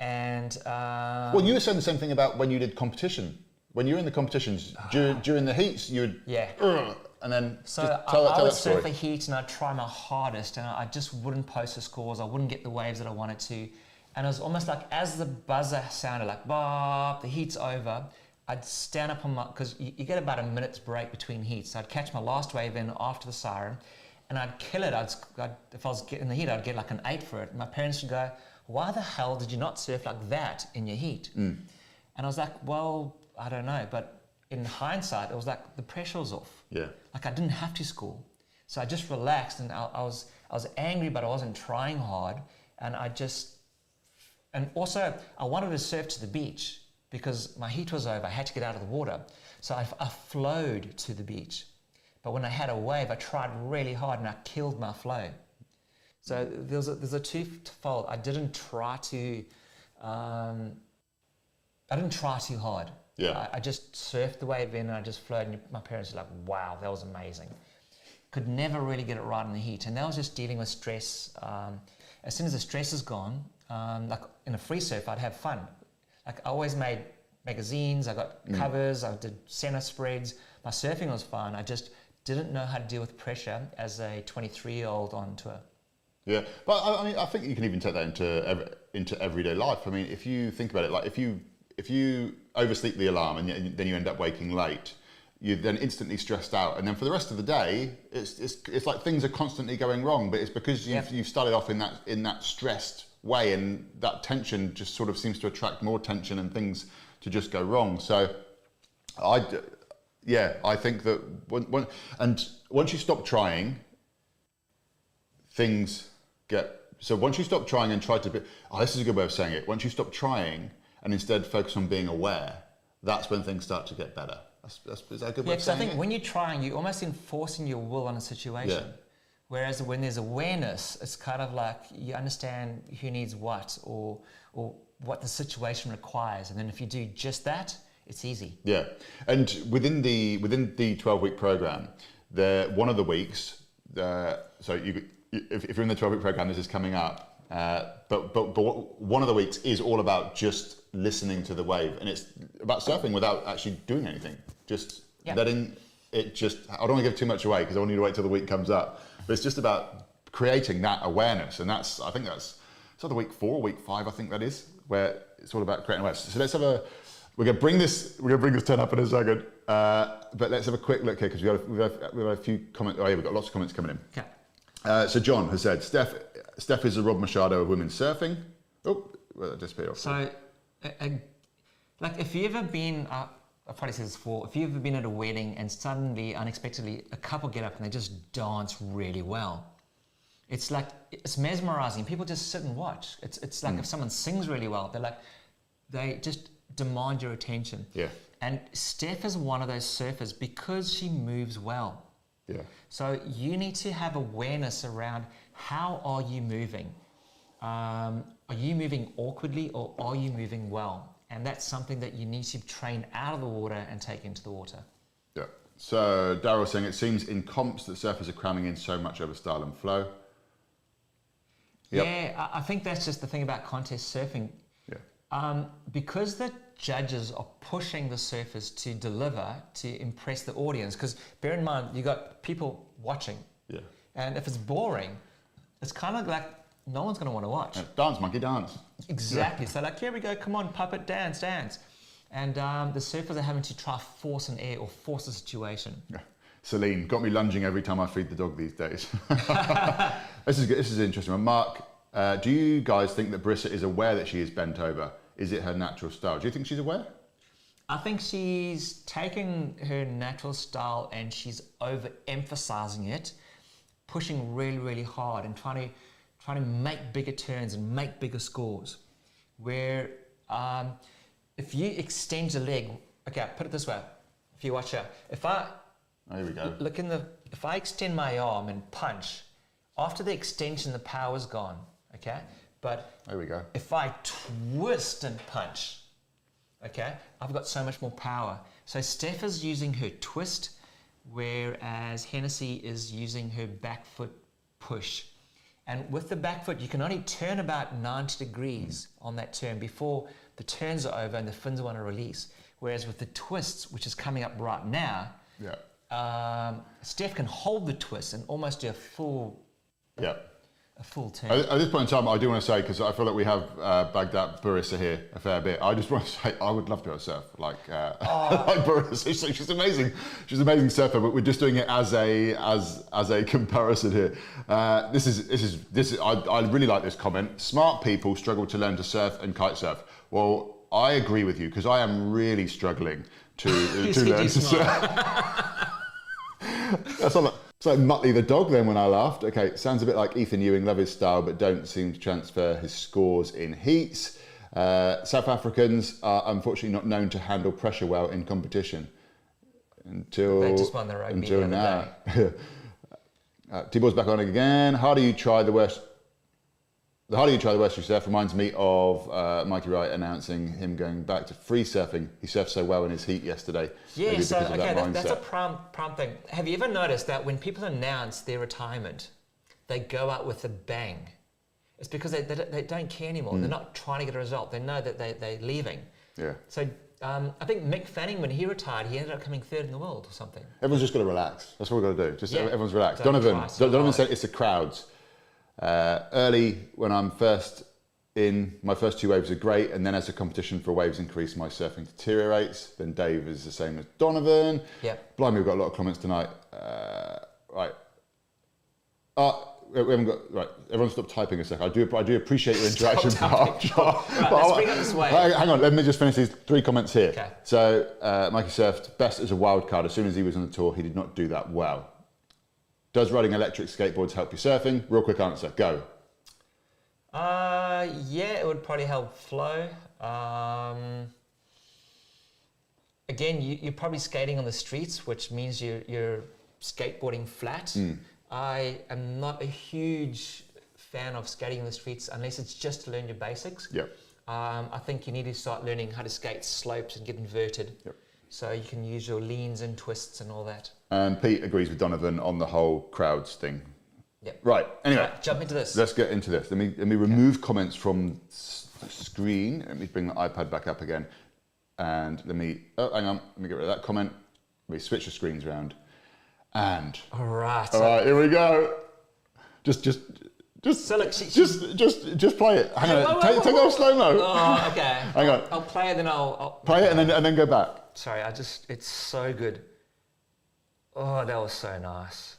and uh, Well, you were saying the same thing about when you did competition. When you're in the competitions during, during the heats, you would Yeah. And then So I, tell, I tell would that surf a heat and I'd try my hardest and I just wouldn't post the scores. I wouldn't get the waves that I wanted to. And it was almost like as the buzzer sounded like, Bob, the heat's over, I'd stand up on my, because you, you get about a minute's break between heats. So I'd catch my last wave in after the siren and I'd kill it. I'd, I'd, if I was getting the heat, I'd get like an eight for it. My parents would go, why the hell did you not surf like that in your heat? Mm. And I was like, well, I don't know. But in hindsight, it was like the pressure was off. Yeah. Like I didn't have to school. So I just relaxed and I, I was I was angry, but I wasn't trying hard. And I just and also I wanted to surf to the beach because my heat was over. I had to get out of the water. So I, I flowed to the beach. But when I had a wave, I tried really hard and I killed my flow. So there's a, there's a twofold. I didn't try to, um, I didn't try too hard. Yeah. I, I just surfed the wave in and I just flowed. And my parents were like, wow, that was amazing. Could never really get it right in the heat. And that was just dealing with stress. Um, as soon as the stress is gone, um, like in a free surf, I'd have fun. Like I always made magazines, I got covers, I did center spreads. My surfing was fun. I just didn't know how to deal with pressure as a 23 year old on tour. Yeah, but I, I mean, I think you can even take that into ev- into everyday life. I mean, if you think about it, like if you if you oversleep the alarm and then you end up waking late, you're then instantly stressed out, and then for the rest of the day, it's it's, it's like things are constantly going wrong. But it's because you've, Yep. you've started off in that in that stressed way, and that tension just sort of seems to attract more tension and things to just go wrong. So, I, yeah, I think that when, when and once you stop trying, things get so once you stop trying and try to be oh this is a good way of saying it once you stop trying and instead focus on being aware that's when things start to get better that's, that's, is that a good Yeah, way of because I think it? when you're trying, you're almost enforcing your will on a situation. Yeah. Whereas when there's awareness, it's kind of like you understand who needs what or or what the situation requires, and then if you do just that, it's easy. Yeah, and within the within the twelve week program, the one of the weeks. Uh, so you, if, if you're in the twelve week program, this is coming up. Uh, but but but one of the weeks is all about just listening to the wave, and it's about surfing without actually doing anything. Just Yeah. letting it just. I don't want to give too much away because I want you to wait till the week comes up. But it's just about creating that awareness, and that's I think that's sort of week four, week five, I think that is, where it's all about creating awareness. So let's have a. We're gonna bring this. We're gonna bring this turn up in a second. Uh, but let's have a quick look here because we've got a, we've, got, we've got a few comments. Oh yeah, we've got lots of comments coming in. Okay. Uh, so John has said, Steph, Steph is the Rob Machado of women's surfing. Oh, well, that disappeared off. So, a, a, like if you've ever been, uh, I've probably said this before, if you've ever been at a wedding and suddenly, unexpectedly, a couple get up and they just dance really well. It's like, it's mesmerizing. People just sit and watch. It's, it's like if someone sings really well, they're like, they just demand your attention. Yeah. And Steph is one of those surfers because she moves well. Yeah. So you need to have awareness around how are you moving. Um, are you moving awkwardly or are you moving well? And that's something that you need to train out of the water and take into the water. Yeah. So Daryl's saying it seems in comps that surfers are cramming in so much over style and flow. Yep. Yeah, I think that's just the thing about contest surfing. Yeah. Um, because the judges are pushing the surfers to deliver to impress the audience. Because bear in mind, you've got people watching, Yeah. and if it's boring, it's kind of like no one's going to want to watch. Yeah. Dance, monkey, dance. Exactly. So like, here we go. Come on, puppet, dance, dance. And um, the surfers are having to try force an air or force a situation. Yeah. Celine got me lunging every time I feed the dog these days. this is good. This is interesting. Mark, uh, do you guys think that Brisa is aware that she is bent over? Is it her natural style? Do you think she's aware? I think she's taking her natural style and she's overemphasizing it, pushing really, really hard and trying to trying to make bigger turns and make bigger scores. Where um, if you extend your leg, okay, I put it this way: if you watch her, if I Oh, here we go. look in the, if I extend my arm and punch, after the extension, the power's gone. Okay, but There we go. if I twist and punch, okay, I've got so much more power. So Steph is using her twist, whereas Hennessy is using her back foot push. And with the back foot, you can only turn about 90 degrees on that turn before the turns are over and the fins want to release. Whereas with the twists, which is coming up right now, Yeah. um, Steph can hold the twist and almost do a full, Yeah. A full turn. At, this point in time, I do want to say because I feel like we have uh, Baghdad Brisa here a fair bit. I just want to say I would love to go surf like uh, like Brisa. She's, she's amazing. She's an amazing surfer, but we're just doing it as a as as a comparison here. Uh, this is this is this is, I, I really like this comment. Smart people struggle to learn to surf and kite surf. Well, I agree with you because I am really struggling to to learn to surf. That's not like Muttley the dog then when I laughed. Okay, sounds a bit like Ethan Ewing, love his style, but don't seem to transfer his scores in heats. Uh, South Africans are unfortunately not known to handle pressure well in competition. Until, They just won the rugby until the now. uh, T-Ball's back on again. How do you try the worst? The harder you try the worse you surf reminds me of uh, Mikey Wright announcing him going back to free surfing. He surfed so well in his heat yesterday. Yeah, so okay, that that, that's a prime prime thing. Have you ever noticed that when people announce their retirement, they go out with a bang? It's because they, they, don't- they don't care anymore. Hmm. They're not trying to get a result. They know that they, they're leaving. Yeah. So um, I think Mick Fanning, when he retired, he ended up coming third in the world or something. Everyone's just got to relax. That's what we've got to do. Just Yeah. everyone's relaxed. Don't Donovan, Donovan hard. said it's the crowds. Uh, early when I'm first in, my first two waves are great, and then as the competition for waves increase, my surfing deteriorates. Then Dave is the same as Donovan. Yep. Blimey, we've got a lot of comments tonight. Uh, right. Uh, we haven't got right. Everyone, stop typing a sec. I do. I do appreciate your Stop interaction. typing. part. Right, But let's bring up this wave. Hang on. Let me just finish these three comments here. Okay. So, uh, Mikey surfed best as a wild card. As soon as he was on the tour, he did not do that well. Does riding electric skateboards help you surfing? Real quick answer. Go. Uh, yeah, it would probably help flow. Um, again, you, you're probably skating on the streets, which means you're, you're skateboarding flat. I am not a huge fan of skating in the streets unless it's just to learn your basics. Yep. Um, I think you need to start learning how to skate slopes and get inverted. Yep. So you can use your leans and twists and all that. And Pete agrees with Donovan on the whole crowds thing. Yep. Right. Anyway, Right, jump into this. let's get into this. Let me let me remove comments from the screen. Let me bring the iPad back up again, and let me. Oh, hang on. Let me get rid of that comment. Let me switch the screens around. And All right. all right, here we go. Just just. Just, she- just, just, just play it. Hang on, whoa, whoa, take, whoa, take off slow mo. Oh, okay. Hang on. I'll play it, and then I'll, I'll Play it and then and then go back. Sorry, I just, it's so good. Oh, that was so nice.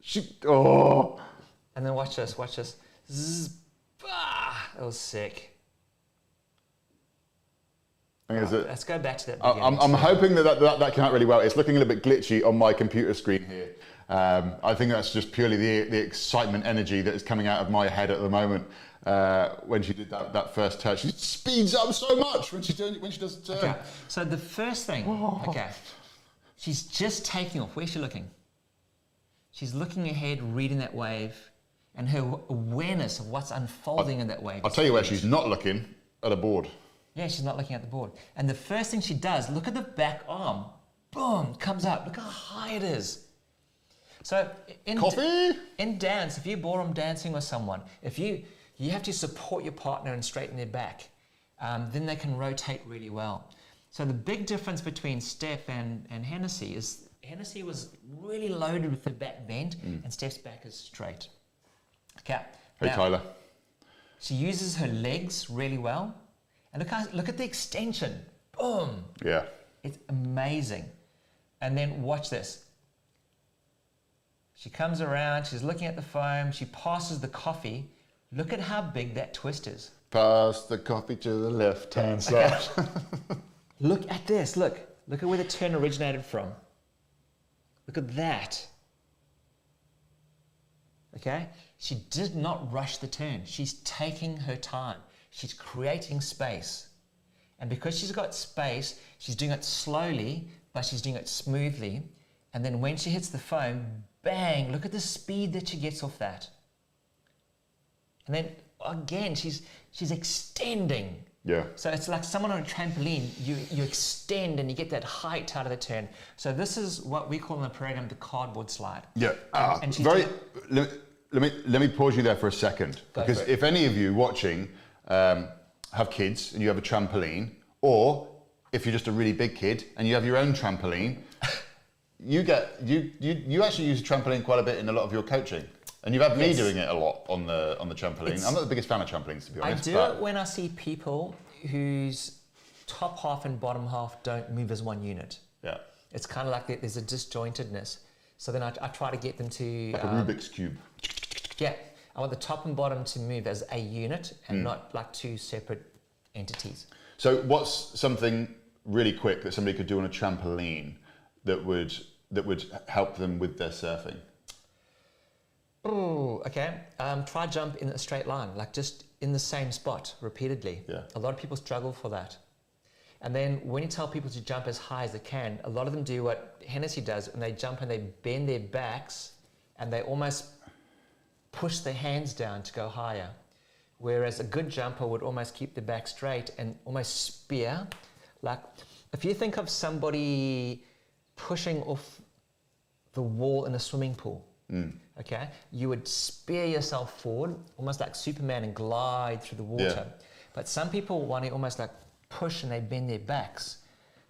She, oh, And then watch this, watch this. Zzz, bah, that was sick. I think oh, it's Let's go back to that. I'm, I'm hoping that that, that that came out really well. It's looking a little bit glitchy on my computer screen here. Um, I think that's just purely the, the excitement energy that is coming out of my head at the moment. Uh, when she did that, that first touch, she speeds up so much when she does when she does a turn. Okay, so the first thing, okay, she's just taking off. Where's she looking? She's looking ahead, reading that wave, and her awareness of what's unfolding in that wave. I'll tell you where she's not looking at a board. Yeah, she's not looking at the board. And the first thing she does, look at the back arm. Boom, comes up. Look how high it is. So in Coffee. in dance, if you ballroom dancing with someone, if you you have to support your partner and straighten their back, um, then they can rotate really well. So the big difference between Steph and, and Hennessy is Hennessy was really loaded with the back bend, and Steph's back is straight. Okay. Hey now- Tyler. she uses her legs really well. And look, how, look at the extension. Boom. Yeah. It's amazing. And then watch this. She comes around, she's looking at the foam, she passes the coffee. Look at how big that twist is. Pass the coffee to the left hand side. Look at this. Look. Look at where the turn originated from. Look at that. Okay? She did not rush the turn. She's taking her time. She's creating space. And because she's got space, she's doing it slowly, but she's doing it smoothly. And then when she hits the foam, bang, look at the speed that she gets off that. And then again, she's she's extending. yeah. So it's like someone on a trampoline, you, you extend and you get that height out of the turn. So this is what we call in the program the cardboard slide. Yeah. Ah, and she's very. Let, let me let me pause you there for a second Go because if any of you watching um, have kids and you have a trampoline, or if you're just a really big kid and you have your own trampoline, you get you you you actually use a trampoline quite a bit in a lot of your coaching. And you've had me Yes. doing it a lot on the on the trampoline. It's- I'm not the biggest fan of trampolines to be honest. I do but it when I see people whose top half and bottom half don't move as one unit. yeah, It's kind of like there's a disjointedness. So then I, I try to get them to, like a um, Rubik's cube. yeah, I want the top and bottom to move as a unit and not like two separate entities. So, what's something really quick that somebody could do on a trampoline that would that would help them with their surfing? Oh, okay. Um, try jump in a straight line, like just in the same spot repeatedly. Yeah. A lot of people struggle for that. And then when you tell people to jump as high as they can, a lot of them do what Hennessy does, and they jump and they bend their backs and they almost push their hands down to go higher. Whereas a good jumper would almost keep the back straight and almost spear. Like if you think of somebody pushing off the wall in a swimming pool, okay, you would spear yourself forward, almost like Superman, and glide through the water. But some people want to almost like push and they bend their backs.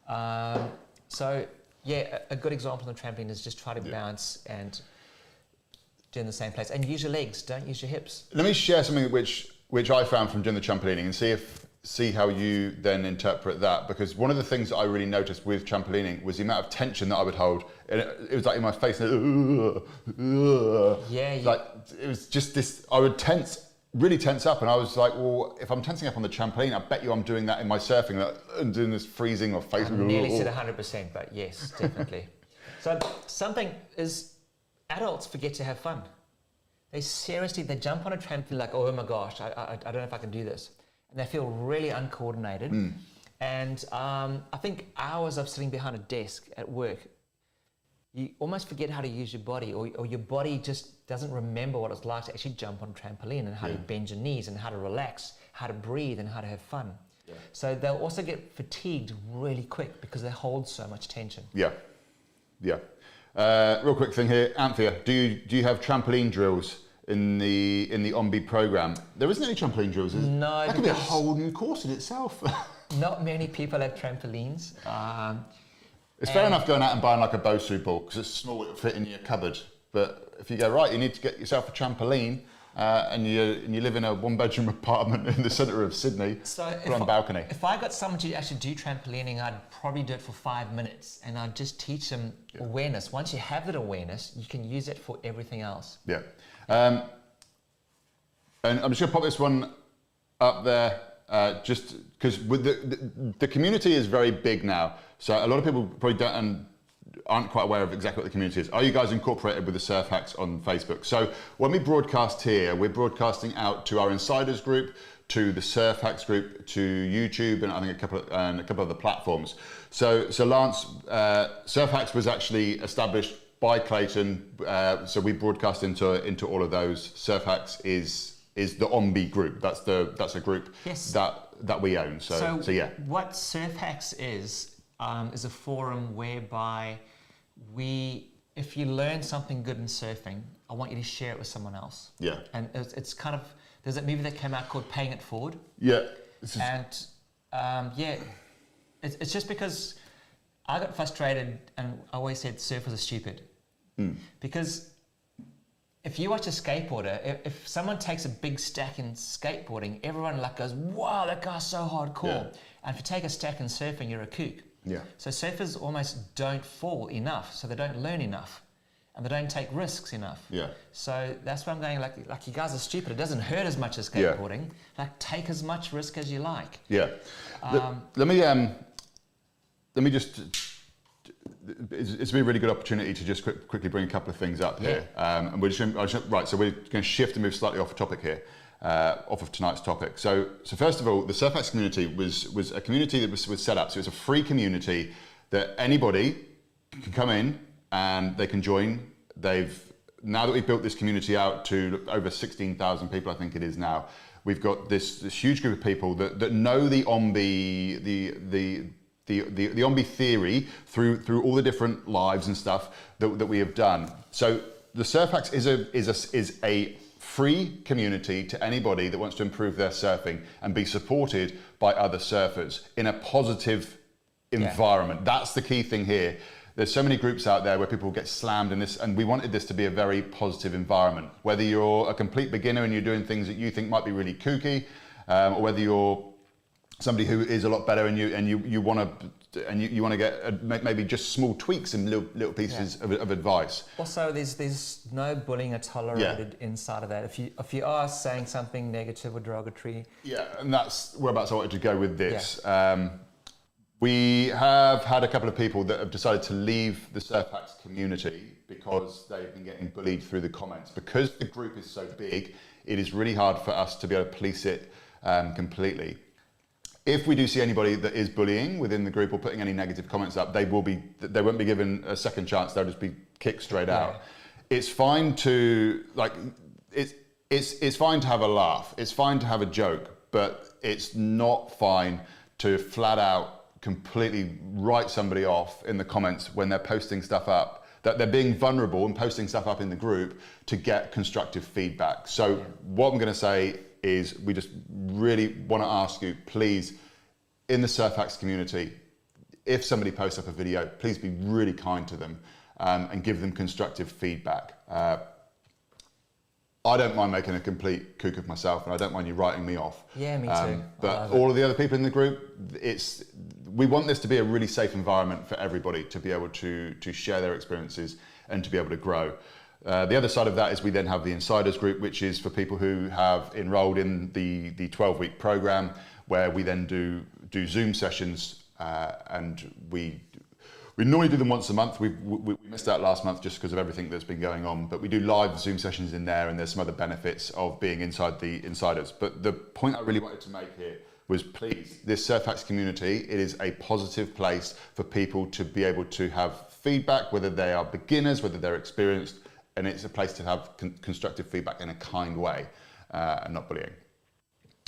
Um, so yeah, a, a good example on the trampoline is just try to bounce and do in the same place, and use your legs. Don't use your hips. Let me share something which which I found from doing the trampolining and see if see how you then interpret that because one of the things that I really noticed with trampolining was the amount of tension that I would hold. And it, it was like in my face. And, Yeah, like it was just this. I would tense, really tense up, and I was like, well, if I'm tensing up on the trampoline, I bet you I'm doing that in my surfing, like, and doing this freezing or face. I nearly said 100%, but yes, definitely. so something is adults forget to have fun. They seriously, they jump on a trampoline like, oh my gosh, I, I, I don't know if I can do this. And they feel really uncoordinated. And um, I think hours of sitting behind a desk at work, you almost forget how to use your body or, or your body just doesn't remember what it's like to actually jump on a trampoline and how to bend your knees and how to relax, how to breathe and how to have fun. Yeah. So they'll also get fatigued really quick because they hold so much tension. Yeah, yeah. Uh, real quick thing here, Anthea, do you do you have trampoline drills in the in the Ombe program? There isn't any trampoline drills. Is No, that could be a whole new course in itself. Not many people have trampolines. Um, it's fair enough going out and buying like a Bosu ball because it's small, it'll fit in your cupboard. But if you go right, you need to get yourself a trampoline. Uh, and you and you live in a one-bedroom apartment in the centre of Sydney, so on a balcony. If I got someone to actually do trampolining, I'd probably do it for five minutes and I'd just teach them awareness. Once you have that awareness, you can use it for everything else. Yeah. Um, and I'm just to pop this one up there, uh, just because the, the the community is very big now. So a lot of people probably don't and aren't quite aware of exactly what the community is. Are you guys incorporated with the Surf Hacks on Facebook? So when we broadcast here, we're broadcasting out to our insiders group, to the Surf Hacks group, to YouTube, and I think a couple of, and a couple of other platforms. So so Lance, uh, Surf Hacks was actually established by Clayton. Uh, so we broadcast into into all of those. Surf Hacks is is the Ombe group. That's the that's a group Yes. that that we own. So so, yeah. What Surf Hacks is um, is a forum whereby we, if you learn something good in surfing, I want you to share it with someone else. Yeah. And it's, it's kind of there's that movie that came out called Paying It Forward. Yeah. And um, yeah, it's, it's just because I got frustrated and I always said surfers are stupid. Because if you watch a skateboarder, if, if someone takes a big stack in skateboarding, everyone like goes, wow, that guy's so hardcore. Yeah. And if you take a stack in surfing, you're a kook. Yeah. So surfers almost don't fall enough, so they don't learn enough. And they don't take risks enough. Yeah. So that's why I'm going like like you guys are stupid. It doesn't hurt as much as Yeah. skateboarding. Like take as much risk as you like. Yeah. Let- Um, let, me um, let me just. It's, it's been a really good opportunity to just quick, quickly bring a couple of things up here, um, and we're just, gonna, just right. So we're going to shift and move slightly off topic here, uh, off of tonight's topic. So, so first of all, the Surfax community was was a community that was, was set up. So it's a free community that anybody can come in and they can join. They've now that we've built this community out to over 16,000 people, I think it is now. We've got this, this huge group of people that, that know the Ombe, the the the, the, the Ombe theory through through all the different lives and stuff that, that we have done. So the Surfax is a is a is a free community to anybody that wants to improve their surfing and be supported by other surfers in a positive environment. That's the key thing here. There's so many groups out there where people get slammed in this, and we wanted this to be a very positive environment. Whether you're a complete beginner and you're doing things that you think might be really kooky, um, or whether you're somebody who is a lot better and you and you, you want to and you, you want to get uh, maybe just small tweaks and little, little pieces of, of advice. Also, there's there's no bullying tolerated inside of that. If you if you are saying something negative or derogatory, Yeah, and that's whereabouts I wanted to go with this. Um, we have had a couple of people that have decided to leave the Surfax community because they've been getting bullied through the comments. Because the group is so big, it is really hard for us to be able to police it um, completely. If we do see anybody that is bullying within the group or putting any negative comments up, they will be they won't be given a second chance. They'll just be kicked straight out. It's fine to like it's it's it's fine to have a laugh. It's fine to have a joke, but it's not fine to flat out completely write somebody off in the comments when they're posting stuff up that they're being vulnerable and posting stuff up in the group to get constructive feedback. So what I'm going to say is we just really want to ask you please in the Surfax community if somebody posts up a video please be really kind to them um, and give them constructive feedback. Uh, I don't mind making a complete kook of myself, and I don't mind you writing me off. Um, Yeah, me too. I but love it. all of the other people in the group, it's we want this to be a really safe environment for everybody to be able to to share their experiences and to be able to grow. Uh, the other side of that is we then have the insiders group, which is for people who have enrolled in the the 12 week program, where we then do do Zoom sessions, uh, and we we normally do them once a month. We, we, we missed out last month just because of everything that's been going on, but we do live Zoom sessions in there, and there's some other benefits of being inside the insiders. But the point I really wanted to make here was please, this Surfax community, it is a positive place for people to be able to have feedback, whether they are beginners, whether they're experienced, and it's a place to have con- constructive feedback in a kind way uh, and not bullying.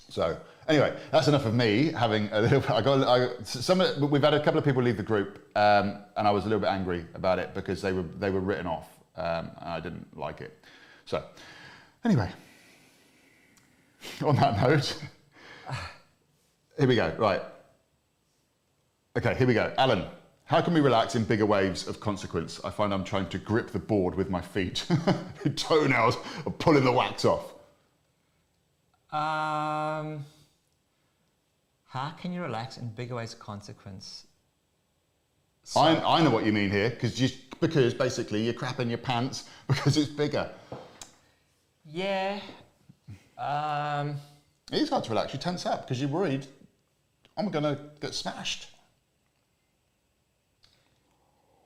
So anyway, that's enough of me having a little. I got I, some. We've had a couple of people leave the group, um, and I was a little bit angry about it because they were they were written off, um, and I didn't like it. So anyway, on that note, here we go. Right. Okay, here we go. Alan, how can we relax in bigger waves of consequence? I find I'm trying to grip the board with my feet. Toenails are pulling the wax off. Um, how can you relax in bigger waves of consequence? I, I know what you mean here, because just because basically you're crapping your pants because it's bigger. Yeah. Um, It is hard to relax. You tense up because you're worried. I'm gonna get smashed.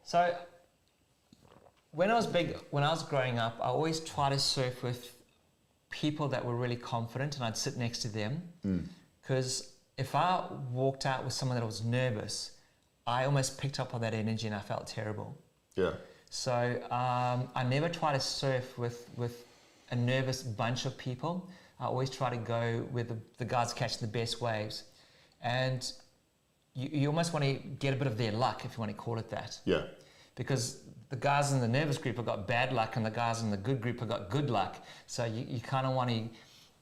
So when I was big, when I was growing up, I always try to surf with people that were really confident, and I'd sit next to them. Because if I walked out with someone that was nervous, I almost picked up on that energy, and I felt terrible. Yeah. So um, I never try to surf with, with a nervous bunch of people. I always try to go with the, the guys catching the best waves. And you, you almost want to get a bit of their luck, if you want to call it that. Yeah. Because the guys in the nervous group have got bad luck and the guys in the good group have got good luck. So you, you kind of want to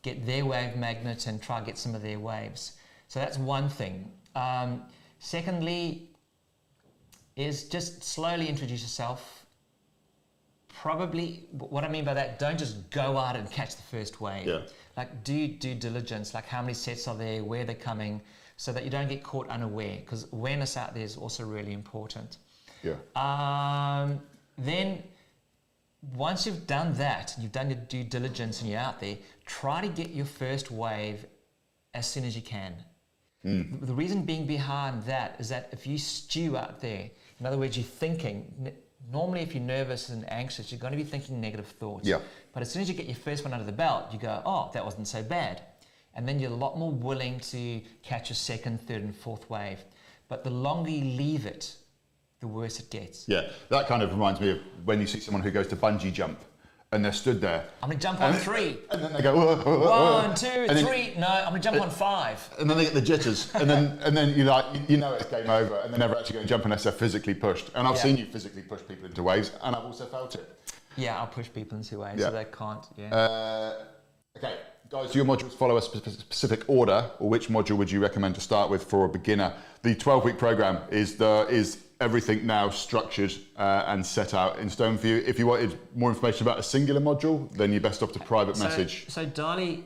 get their wave magnet and try to get some of their waves. So that's one thing. Um, secondly, is just slowly introduce yourself. Probably, what I mean by that, don't just go out and catch the first wave. Yeah. Like, do due diligence, like how many sets are there, where they're coming, so that you don't get caught unaware, because awareness out there is also really important. Yeah. Um, then, once you've done that, you've done your due diligence and you're out there, try to get your first wave as soon as you can. The reason being behind that is that if you stew out there, in other words, you're thinking, normally if you're nervous and anxious, you're going to be thinking negative thoughts. Yeah. But as soon as you get your first one under the belt, you go, oh, that wasn't so bad. And then you're a lot more willing to catch a second, third, and fourth wave. But the longer you leave it, the worse it gets. Yeah. That kind of reminds me of when you see someone who goes to bungee jump and they're stood there. I'm going to jump on three. And then they go, "Whoa, whoa, whoa, whoa." One, two, And then- No, I'm going to jump on five. And then they get the jitters, and then and then you like you know it's game over, and they're never actually go and jump unless they're physically pushed. And I've Yeah. seen you physically push people into waves, and I've also felt it. Yeah, I'll push people into waves Yeah. so they can't. Yeah. Uh, okay, guys, do your modules follow a specific order, or which module would you recommend to start with for a beginner? The 12-week program is the is everything now structured uh, and set out in stone for you. If you wanted more information about a singular module, then you're best off to private message. So, so Dali,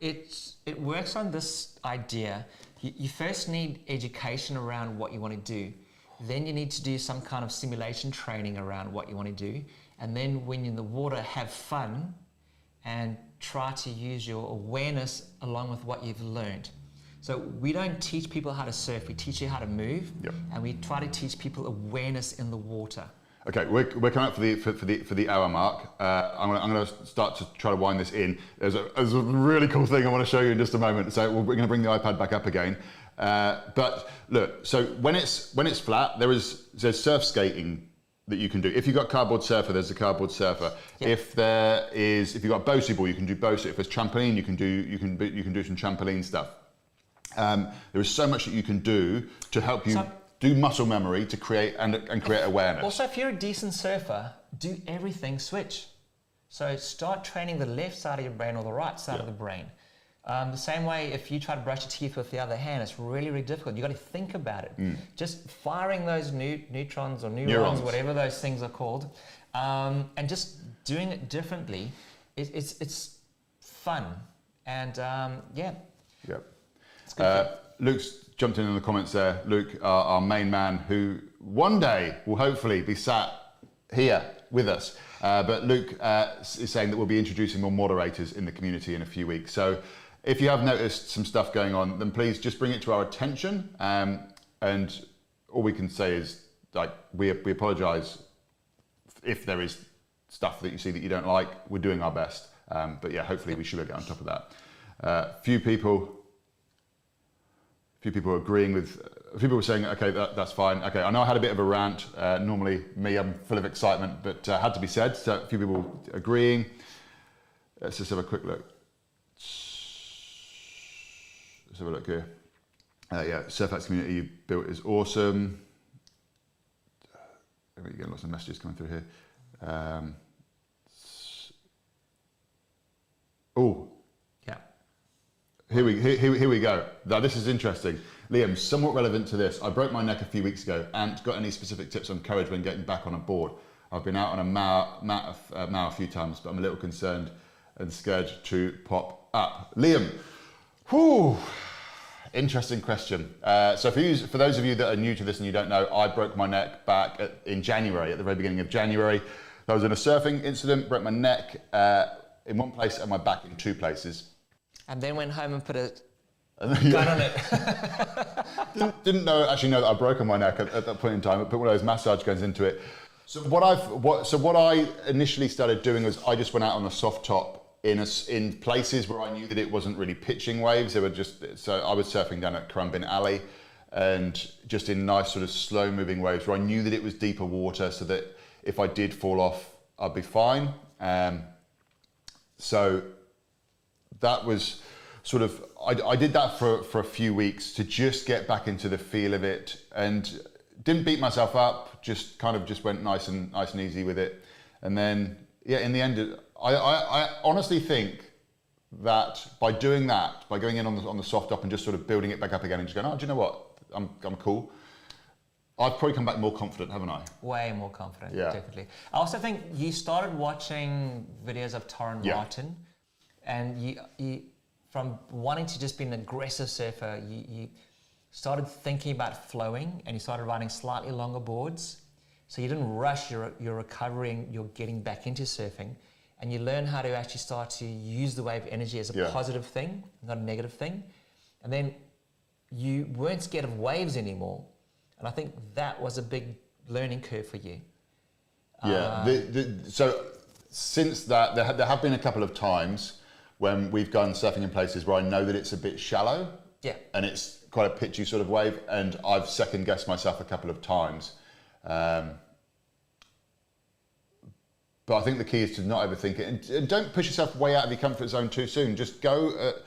it's, it works on this idea. You, you first need education around what you want to do. Then you need to do some kind of simulation training around what you want to do. And then when you're in the water, have fun and try to use your awareness along with what you've learned. So we don't teach people how to surf, we teach you how to move. Yep. And we try to teach people awareness in the water. Okay, we're, we're coming up for the for, for the for the hour mark. Uh, I'm gonna, I'm gonna start to try to wind this in. There's a, there's a really cool thing I want to show you in just a moment. So we're going to bring the iPad back up again. Uh, but look, so when it's when it's flat, there is there's surf skating that you can do. If you've got cardboard surfer, there's a cardboard surfer. Yeah. If there is, if you've got Bosu ball, you can do Bosu. If there's trampoline, you can do you can you can do some trampoline stuff. Um, there is so much that you can do to help you So- do muscle memory to create and, and create awareness. Also, if you're a decent surfer, do everything switch. So start training the left side of your brain or the right side of the brain. Um, the same way, if you try to brush your teeth with the other hand, it's really, really difficult. You've got to think about it. Just firing those new, neutrons or neurons, Neurons. whatever those things are called, um, and just doing it differently it, it's it's fun, and um, yeah, Yep. it's good. Uh, Luke's jumped in in the comments there. Luke, our, our main man, who one day will hopefully be sat here with us. Uh, but Luke uh, is saying that we'll be introducing more moderators in the community in a few weeks. So if you have noticed some stuff going on, then please just bring it to our attention. Um, and all we can say is, like, we, we apologise if there is stuff that you see that you don't like. We're doing our best. Um, but yeah, hopefully we should get on top of that. Uh, few people a few people agreeing with few people were saying okay that, that's fine okay i know i had a bit of a rant uh, normally me i'm full of excitement but uh, had to be said so a few people agreeing let's just have a quick look let's have a look here uh, yeah surfax community you built is awesome You're getting lots of messages coming through here um, oh yeah. Here we, here, here, here we go. Now, this is interesting. Liam, somewhat relevant to this. I broke my neck a few weeks ago. Ant, got any specific tips on courage when getting back on a board? I've been out on a mow, mat, uh, mow a few times, but I'm a little concerned and scared to pop up. Liam, whew, interesting question. Uh, so, for, you, for those of you that are new to this and you don't know, I broke my neck back at, in January, at the very beginning of January. I was in a surfing incident, broke my neck uh, in one place and my back in two places. And then went home and put a gun on it. didn't, didn't know actually know that I'd broken my neck at, at that point in time. I put one of those massage guns into it. So what I've what so what I initially started doing was I just went out on a soft top in a in places where I knew that it wasn't really pitching waves. They were just so I was surfing down at Currumbin Alley, and just in nice sort of slow moving waves where I knew that it was deeper water, so that if I did fall off, I'd be fine. Um, so that was sort of I, I did that for, for a few weeks to just get back into the feel of it and didn't beat myself up just kind of just went nice and nice and easy with it and then yeah in the end I, I, I honestly think that by doing that by going in on the, on the soft up and just sort of building it back up again and just going oh do you know what I'm, I'm cool I've probably come back more confident haven't I Way more confident, Yeah. definitely. I also think you started watching videos of Torren Yeah. Martyn, and you, you, from wanting to just be an aggressive surfer, you, you started thinking about flowing, and you started riding slightly longer boards. So you didn't rush your, your recovery and your getting back into surfing, and you learn how to actually start to use the wave energy as a Yeah. positive thing, not a negative thing. And then you weren't scared of waves anymore. And I think that was a big learning curve for you. Yeah. the, the, so since that, there, ha- there have been a couple of times when we've gone surfing in places where I know that it's a bit shallow Yeah. and it's quite a pitchy sort of wave, and I've second guessed myself a couple of times. Um, but I think the key is to not overthink it and, and don't push yourself way out of your comfort zone too soon. Just go at,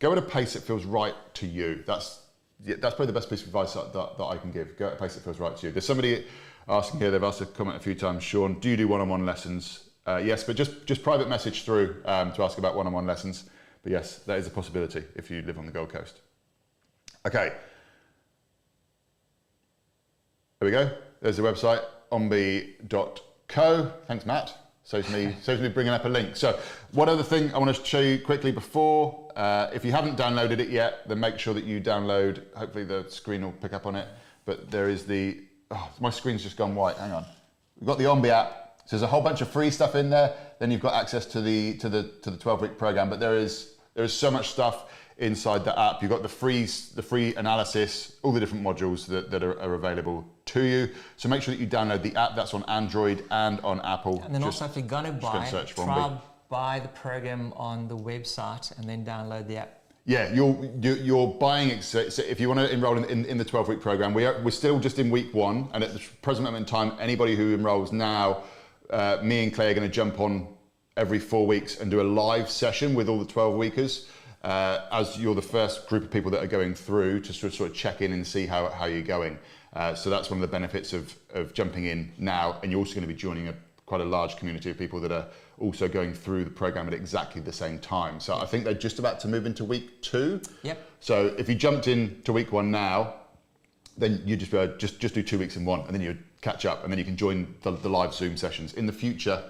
go at a pace that feels right to you. That's yeah, that's probably the best piece of advice that, that, that I can give. Go at a pace that feels right to you. There's somebody asking here. They've asked a comment a few times. Sean, do you do one-on-one lessons? Uh, yes, but just just private message through um, to ask about one-on-one lessons. But yes, that is a possibility if you live on the Gold Coast. Okay. There we go. There's the website, ombe.co. Thanks, Matt. Saves me, saves me bringing up a link. So, one other thing I want to show you quickly before, uh, if you haven't downloaded it yet, then make sure that you download. Hopefully, the screen will pick up on it. But there is the, oh, my screen's just gone white. Hang on. We've got the Ombe app. So there's a whole bunch of free stuff in there. Then you've got access to the to the to the 12 week program. But there is there is so much stuff inside the app. You've got the free the free analysis, all the different modules that, that are, are available to you. So make sure that you download the app. That's on Android and on Apple. And then Just- also, if you're going to buy, for try buy the program on the website and then download the app. Yeah, you're you're, buying. So if you want to enroll in, in, in the 12 week program, we are we're still just in week one, and at the present moment in time, anybody who enrolls now, uh, me and Clay are going to jump on every four weeks and do a live session with all the 12 weekers. Uh, as you're the first group of people that are going through to sort of, sort of check in and see how, how you're going. Uh, so that's one of the benefits of, of jumping in now. And you're also going to be joining a, quite a large community of people that are also going through the program at exactly the same time. So I think they're just about to move into week two. Yep. So if you jumped in to week one now, then you just uh, just just do two weeks in one, and then you catch up, and then you can join the, the live Zoom sessions. In the future,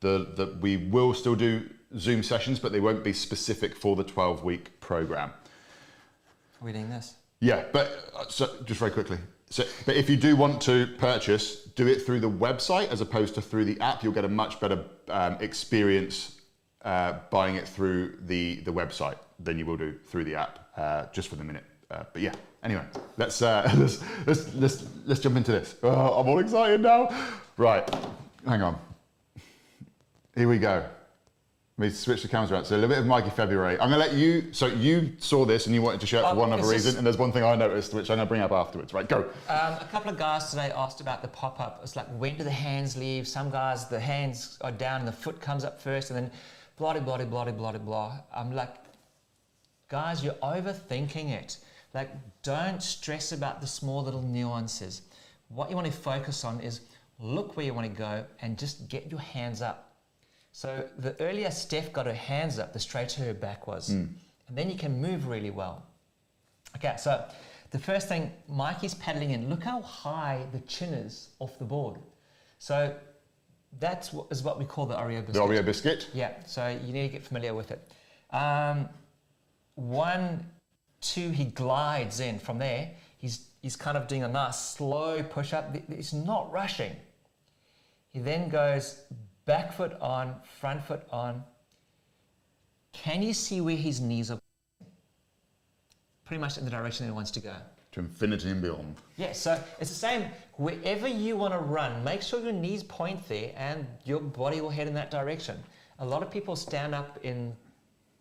the, the we will still do Zoom sessions, but they won't be specific for the 12 week program. Are we doing this? Yeah, but uh, so just very quickly. So, but if you do want to purchase, do it through the website as opposed to through the app. You'll get a much better um, experience uh, buying it through the the website than you will do through the app. Uh, just for the minute. Uh, but yeah. Anyway, let's, uh, let's let's let's let's jump into this. Oh, I'm all excited now. Right, hang on. Here we go. Let me switch the cameras around. So a little bit of Mikey February. I'm gonna let you. So you saw this and you wanted to share it for Um, one other reason, and there's one thing I noticed which I'm gonna bring up afterwards. Right, go. Um, a couple of guys today asked about the pop up. It's like, when do the hands leave? Some guys, the hands are down and the foot comes up first, and then blah, blah, blah, blah, blah, blah. I'm like, guys, you're overthinking it. Like, don't stress about the small little nuances. What you want to focus on is look where you want to go and just get your hands up. So the earlier Steph got her hands up, the straighter her back was. And then you can move really well. Okay, so the first thing, Mikey's paddling in. Look how high the chin is off the board. So that's what is what we call the Oreo biscuit. The Oreo biscuit. Yeah, so you need to get familiar with it. Um, one, two, he glides in. From there, he's he's kind of doing a nice slow push up. He's not rushing. He then goes back foot on, front foot on. Can you see where his knees are? Pretty much in the direction that he wants to go. To infinity and beyond. Yeah, so it's the same. Wherever you want to run, make sure your knees point there and your body will head in that direction. A lot of people stand up in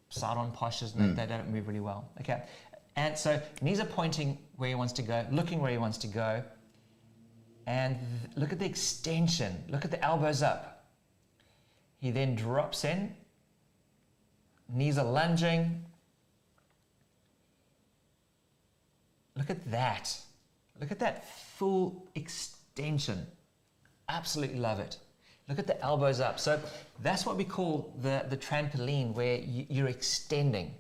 side on postures and mm. they don't move really well. Okay. And so knees are pointing where he wants to go, looking where he wants to go. And look at the extension. Look at the elbows up. He then drops in. Knees are lunging. Look at that. Look at that full extension. Absolutely love it. Look at the elbows up. So that's what we call the, the trampoline where you, you're extending.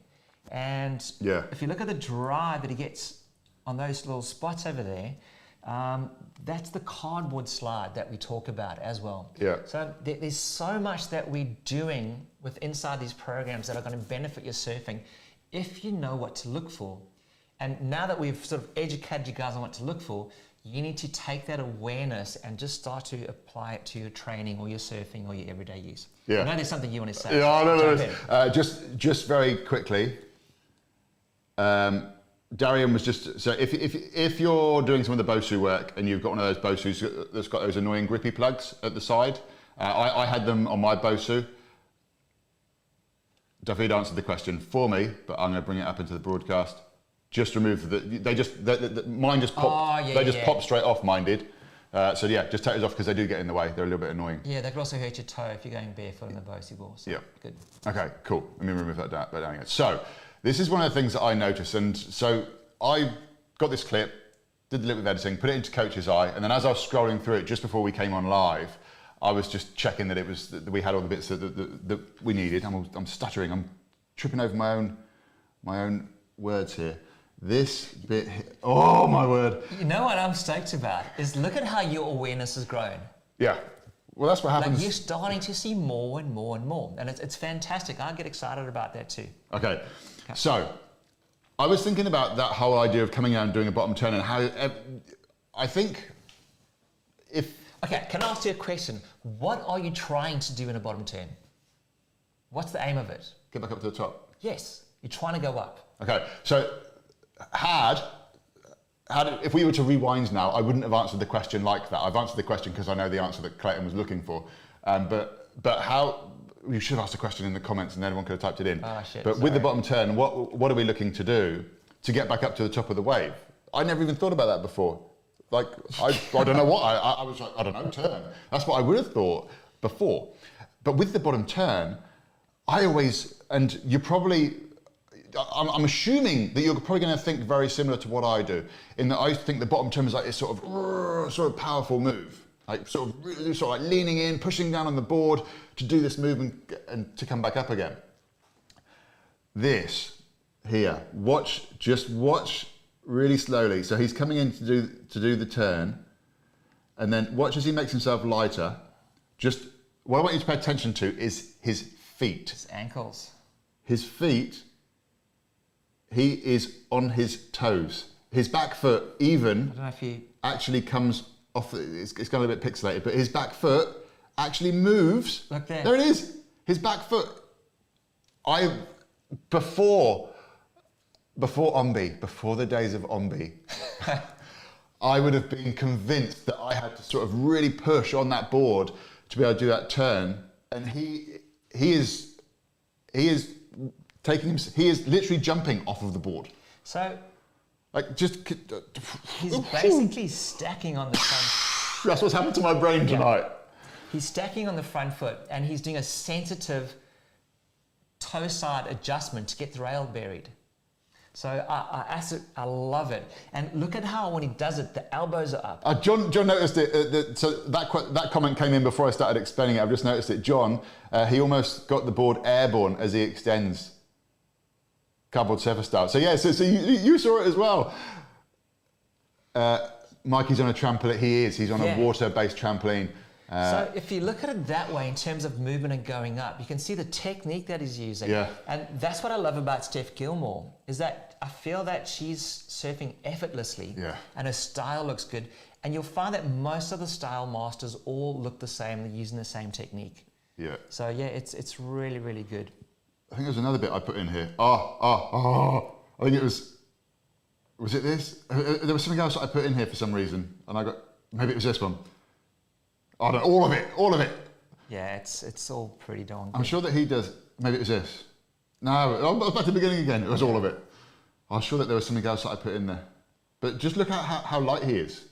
And Yeah. if you look at the drive that he gets on those little spots over there, um, that's the cardboard slide that we talk about as well. Yeah. So there, there's so much that we're doing with inside these programs that are going to benefit your surfing if you know what to look for. And now that we've sort of educated you guys on what to look for, you need to take that awareness and just start to apply it to your training or your surfing or your everyday use. Yeah. I know there's something you want to say. Yeah, no, no, Jump no. Uh, just, just very quickly. Um, Darian was just so if, if if you're doing some of the Bosu work and you've got one of those Bosus that's got those annoying grippy plugs at the side, uh, I, I had them on my Bosu. David answered the question for me, but I'm going to bring it up into the broadcast. Just remove the. They just the, the, the, mine just popped. Oh, yeah, they just yeah. pop straight off. Mine did. Uh, so yeah, just take those off because they do get in the way. They're a little bit annoying. Yeah, they could also hurt your toe if you're going barefoot on the Bosu ball. So Yeah. Good. Okay, cool. Let me remove that down. But anyway, so this is one of the things that I noticed, and so I got this clip, did the little bit of editing, put it into Coach's Eye, and then as I was scrolling through it just before we came on live, I was just checking that it was that we had all the bits that, that, that, we needed. I'm, I'm stuttering. I'm tripping over my own my own words here. This bit. Here, oh my word. You know what I'm stoked about is look at how your awareness has grown. Yeah. Well, that's what Like happens. you're starting to see more and more and more, and it's, it's fantastic. I get excited about that too. Okay. So, I was thinking about that whole idea of coming out and doing a bottom turn and how uh, I think if Okay, can I ask you a question? What are you trying to do in a bottom turn? What's the aim of it? get back up to the top. Yes, you're trying to go up. Okay. So, had had if we were to rewind now, I wouldn't have answered the question like that. I've answered the question because I know the answer that Clayton was looking for. Um, but but how you should have asked the question in the comments and everyone could have typed it in. Ah, shit, but with the bottom turn, what what are we looking to do to get back up to the top of the wave? I never even thought about that before. Like I, I don't know what I, I was like I don't know turn. That's what I would have thought before. But with the bottom turn, I always and you're probably I'm, I'm assuming that you're probably going to think very similar to what I do, in that I think the bottom turn is like this sort of sort of powerful move, like sort of really sort of like leaning in, pushing down on the board to do this move and, and to come back up again. This here, watch, just watch really slowly. So he's coming in to do to do the turn, and then watch as he makes himself lighter. Just what I want you to pay attention to is his feet. His ankles. His feet, he is on his toes. His back foot even I don't know if you. actually comes off. It's, it's got a bit pixelated, but his back foot actually moves. Look there. There it is. His back foot. I before before Ombe, before the days of Ombe, I would have been convinced that I had to sort of really push on that board to be able to do that turn. And he he is he is taking him. He is literally jumping off of the board. So Like just. he's basically stacking on the front. That's what's happened to my brain tonight. He's stacking on the front foot and he's doing a sensitive toe side adjustment to get the rail buried. So I, I, I love it. And look at how when he does it, the elbows are up. Uh, John, John noticed it. Uh, that, so that que- that comment came in before I started explaining it. I've just noticed it. John, uh, he almost got the board airborne as he extends cardboard surface style. So yeah, so, so you, you saw it as well. Uh, Mikey's on a trampoline. He is. He's on Yeah. a water-based trampoline. Uh, so if you look at it that way in terms of movement and going up, you can see the technique that he's using. Yeah. And that's what I love about Steph Gilmore is that I feel that she's surfing effortlessly Yeah. and her style looks good. And you'll find that most of the style masters all look the same, they're using the same technique. yeah. So yeah, it's it's really, really good. I think there's another bit I put in here. Oh, oh, oh. I think it was. Was it this? Uh, uh, There was something else that I put in here for some reason, and I got maybe it was this one. I don't. All of it. All of it. Yeah, it's it's all pretty darn Good. I'm sure that he does. Maybe it was this. No, oh, back to the beginning again. It was all of it. I'm sure that there was something else that I put in there. But just look at how, how light he is.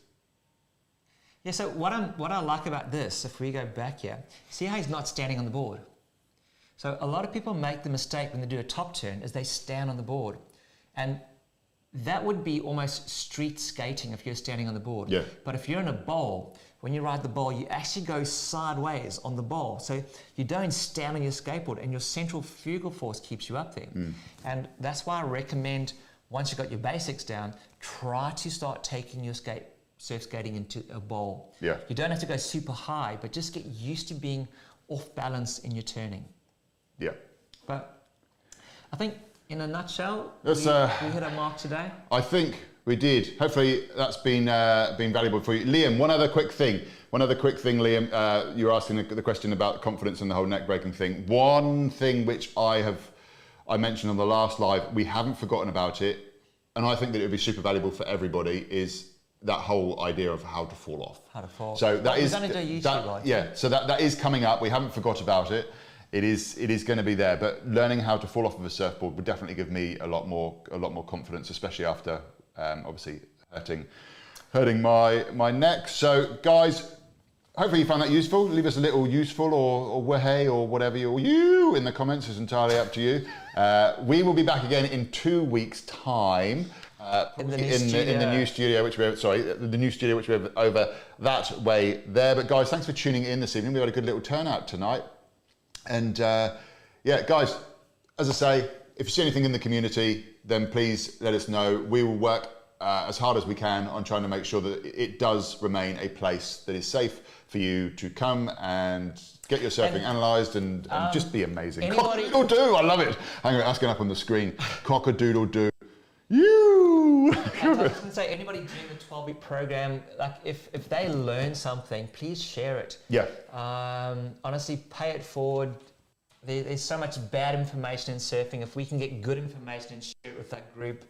Yeah, so what, I'm, what I like about this, if we go back here, see how he's not standing on the board? So a lot of people make the mistake when they do a top turn is they stand on the board. And that would be almost street skating if you're standing on the board. Yeah. But if you're in a bowl, when you ride the bowl, you actually go sideways on the bowl. So you don't stand on your skateboard and your centrifugal force keeps you up there. Hmm. And that's why I recommend once you've got your basics down, try to start taking your skate surf skating into a bowl. Yeah. You don't have to go super high, but just get used to being off balance in your turning. Yeah. But I think in a nutshell, Let's, we, uh, we hit our mark today. I think we did. Hopefully that's been uh, been valuable for you. Liam, one other quick thing. One other quick thing, Liam. Uh, you were asking the, the question about confidence and the whole neck breaking thing. One thing which I have I mentioned on the last live, we haven't forgotten about it, and I think that it would be super valuable for everybody. Is that whole idea of how to fall off? How to fall. So that But we're gonna do YouTube that- live. yeah. So that, that is coming up. We haven't forgot about it. It is it is going to be there. But learning how to fall off of a surfboard would definitely give me a lot more a lot more confidence, especially after um, obviously hurting hurting my my neck. So guys. Hopefully you found that useful. Leave us a little useful or, or or whatever you, you in the comments. It's entirely up to you. Uh, we will be back again in two weeks' time. Uh, In the new in, the, in the studio. new studio, which we have, sorry, the new studio, which we have over that way there. But guys, thanks for tuning in this evening. We had a good little turnout tonight. And uh, yeah, guys, as I say, if you see anything in the community, then please let us know. We will work uh, as hard as we can on trying to make sure that it does remain a place that is safe for you to come and get your surfing And, analysed and, and just be amazing. anybody- Cock-a-doodle-doo, I love it. Hang on, that's going up on the screen. Cock-a-doodle-doo. You! I was going to say, anybody doing the 12 week program, like if, if they learn something, please share it. yeah. Um, honestly, pay it forward. There, there's so much bad information in surfing. If we can get good information and share it with that group,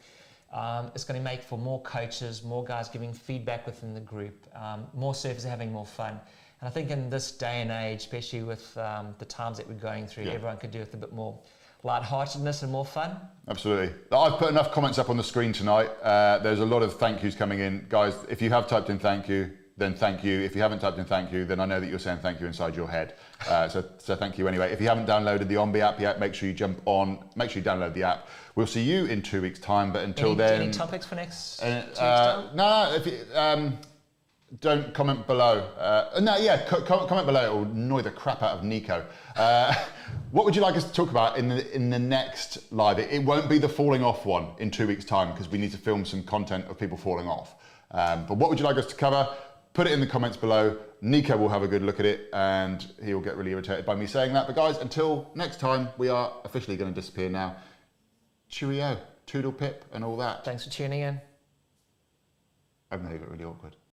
um, it's going to make for more coaches, more guys giving feedback within the group, um, more surfers having more fun. And I think in this day and age, especially with um, the times that we're going through, Yeah. everyone could do with a bit more lightheartedness and more fun. Absolutely. I've put enough comments up on the screen tonight. Uh, there's a lot of thank yous coming in. Guys, if you have typed in thank you, then thank you. If you haven't typed in thank you, then I know that you're saying thank you inside your head. Uh, so, so thank you anyway. If you haven't downloaded the Ombe app yet, make sure you jump on, make sure you download the app. We'll see you in two weeks' time, but until Any, then. any topics for next Uh, two weeks' uh, time? no, no, if you, um, don't comment below. Uh, no, yeah, co- comment below. It will annoy the crap out of Nico. Uh, what would you like us to talk about in the in the next live? It, it won't be the falling off one in two weeks' time because we need to film some content of people falling off. Um, but what would you like us to cover? Put it in the comments below. Nico will have a good look at it and he will get really irritated by me saying that. But guys, until next time, we are officially going to disappear now. Cheerio, toodle pip, and all that. Thanks for tuning in. I've made it really awkward.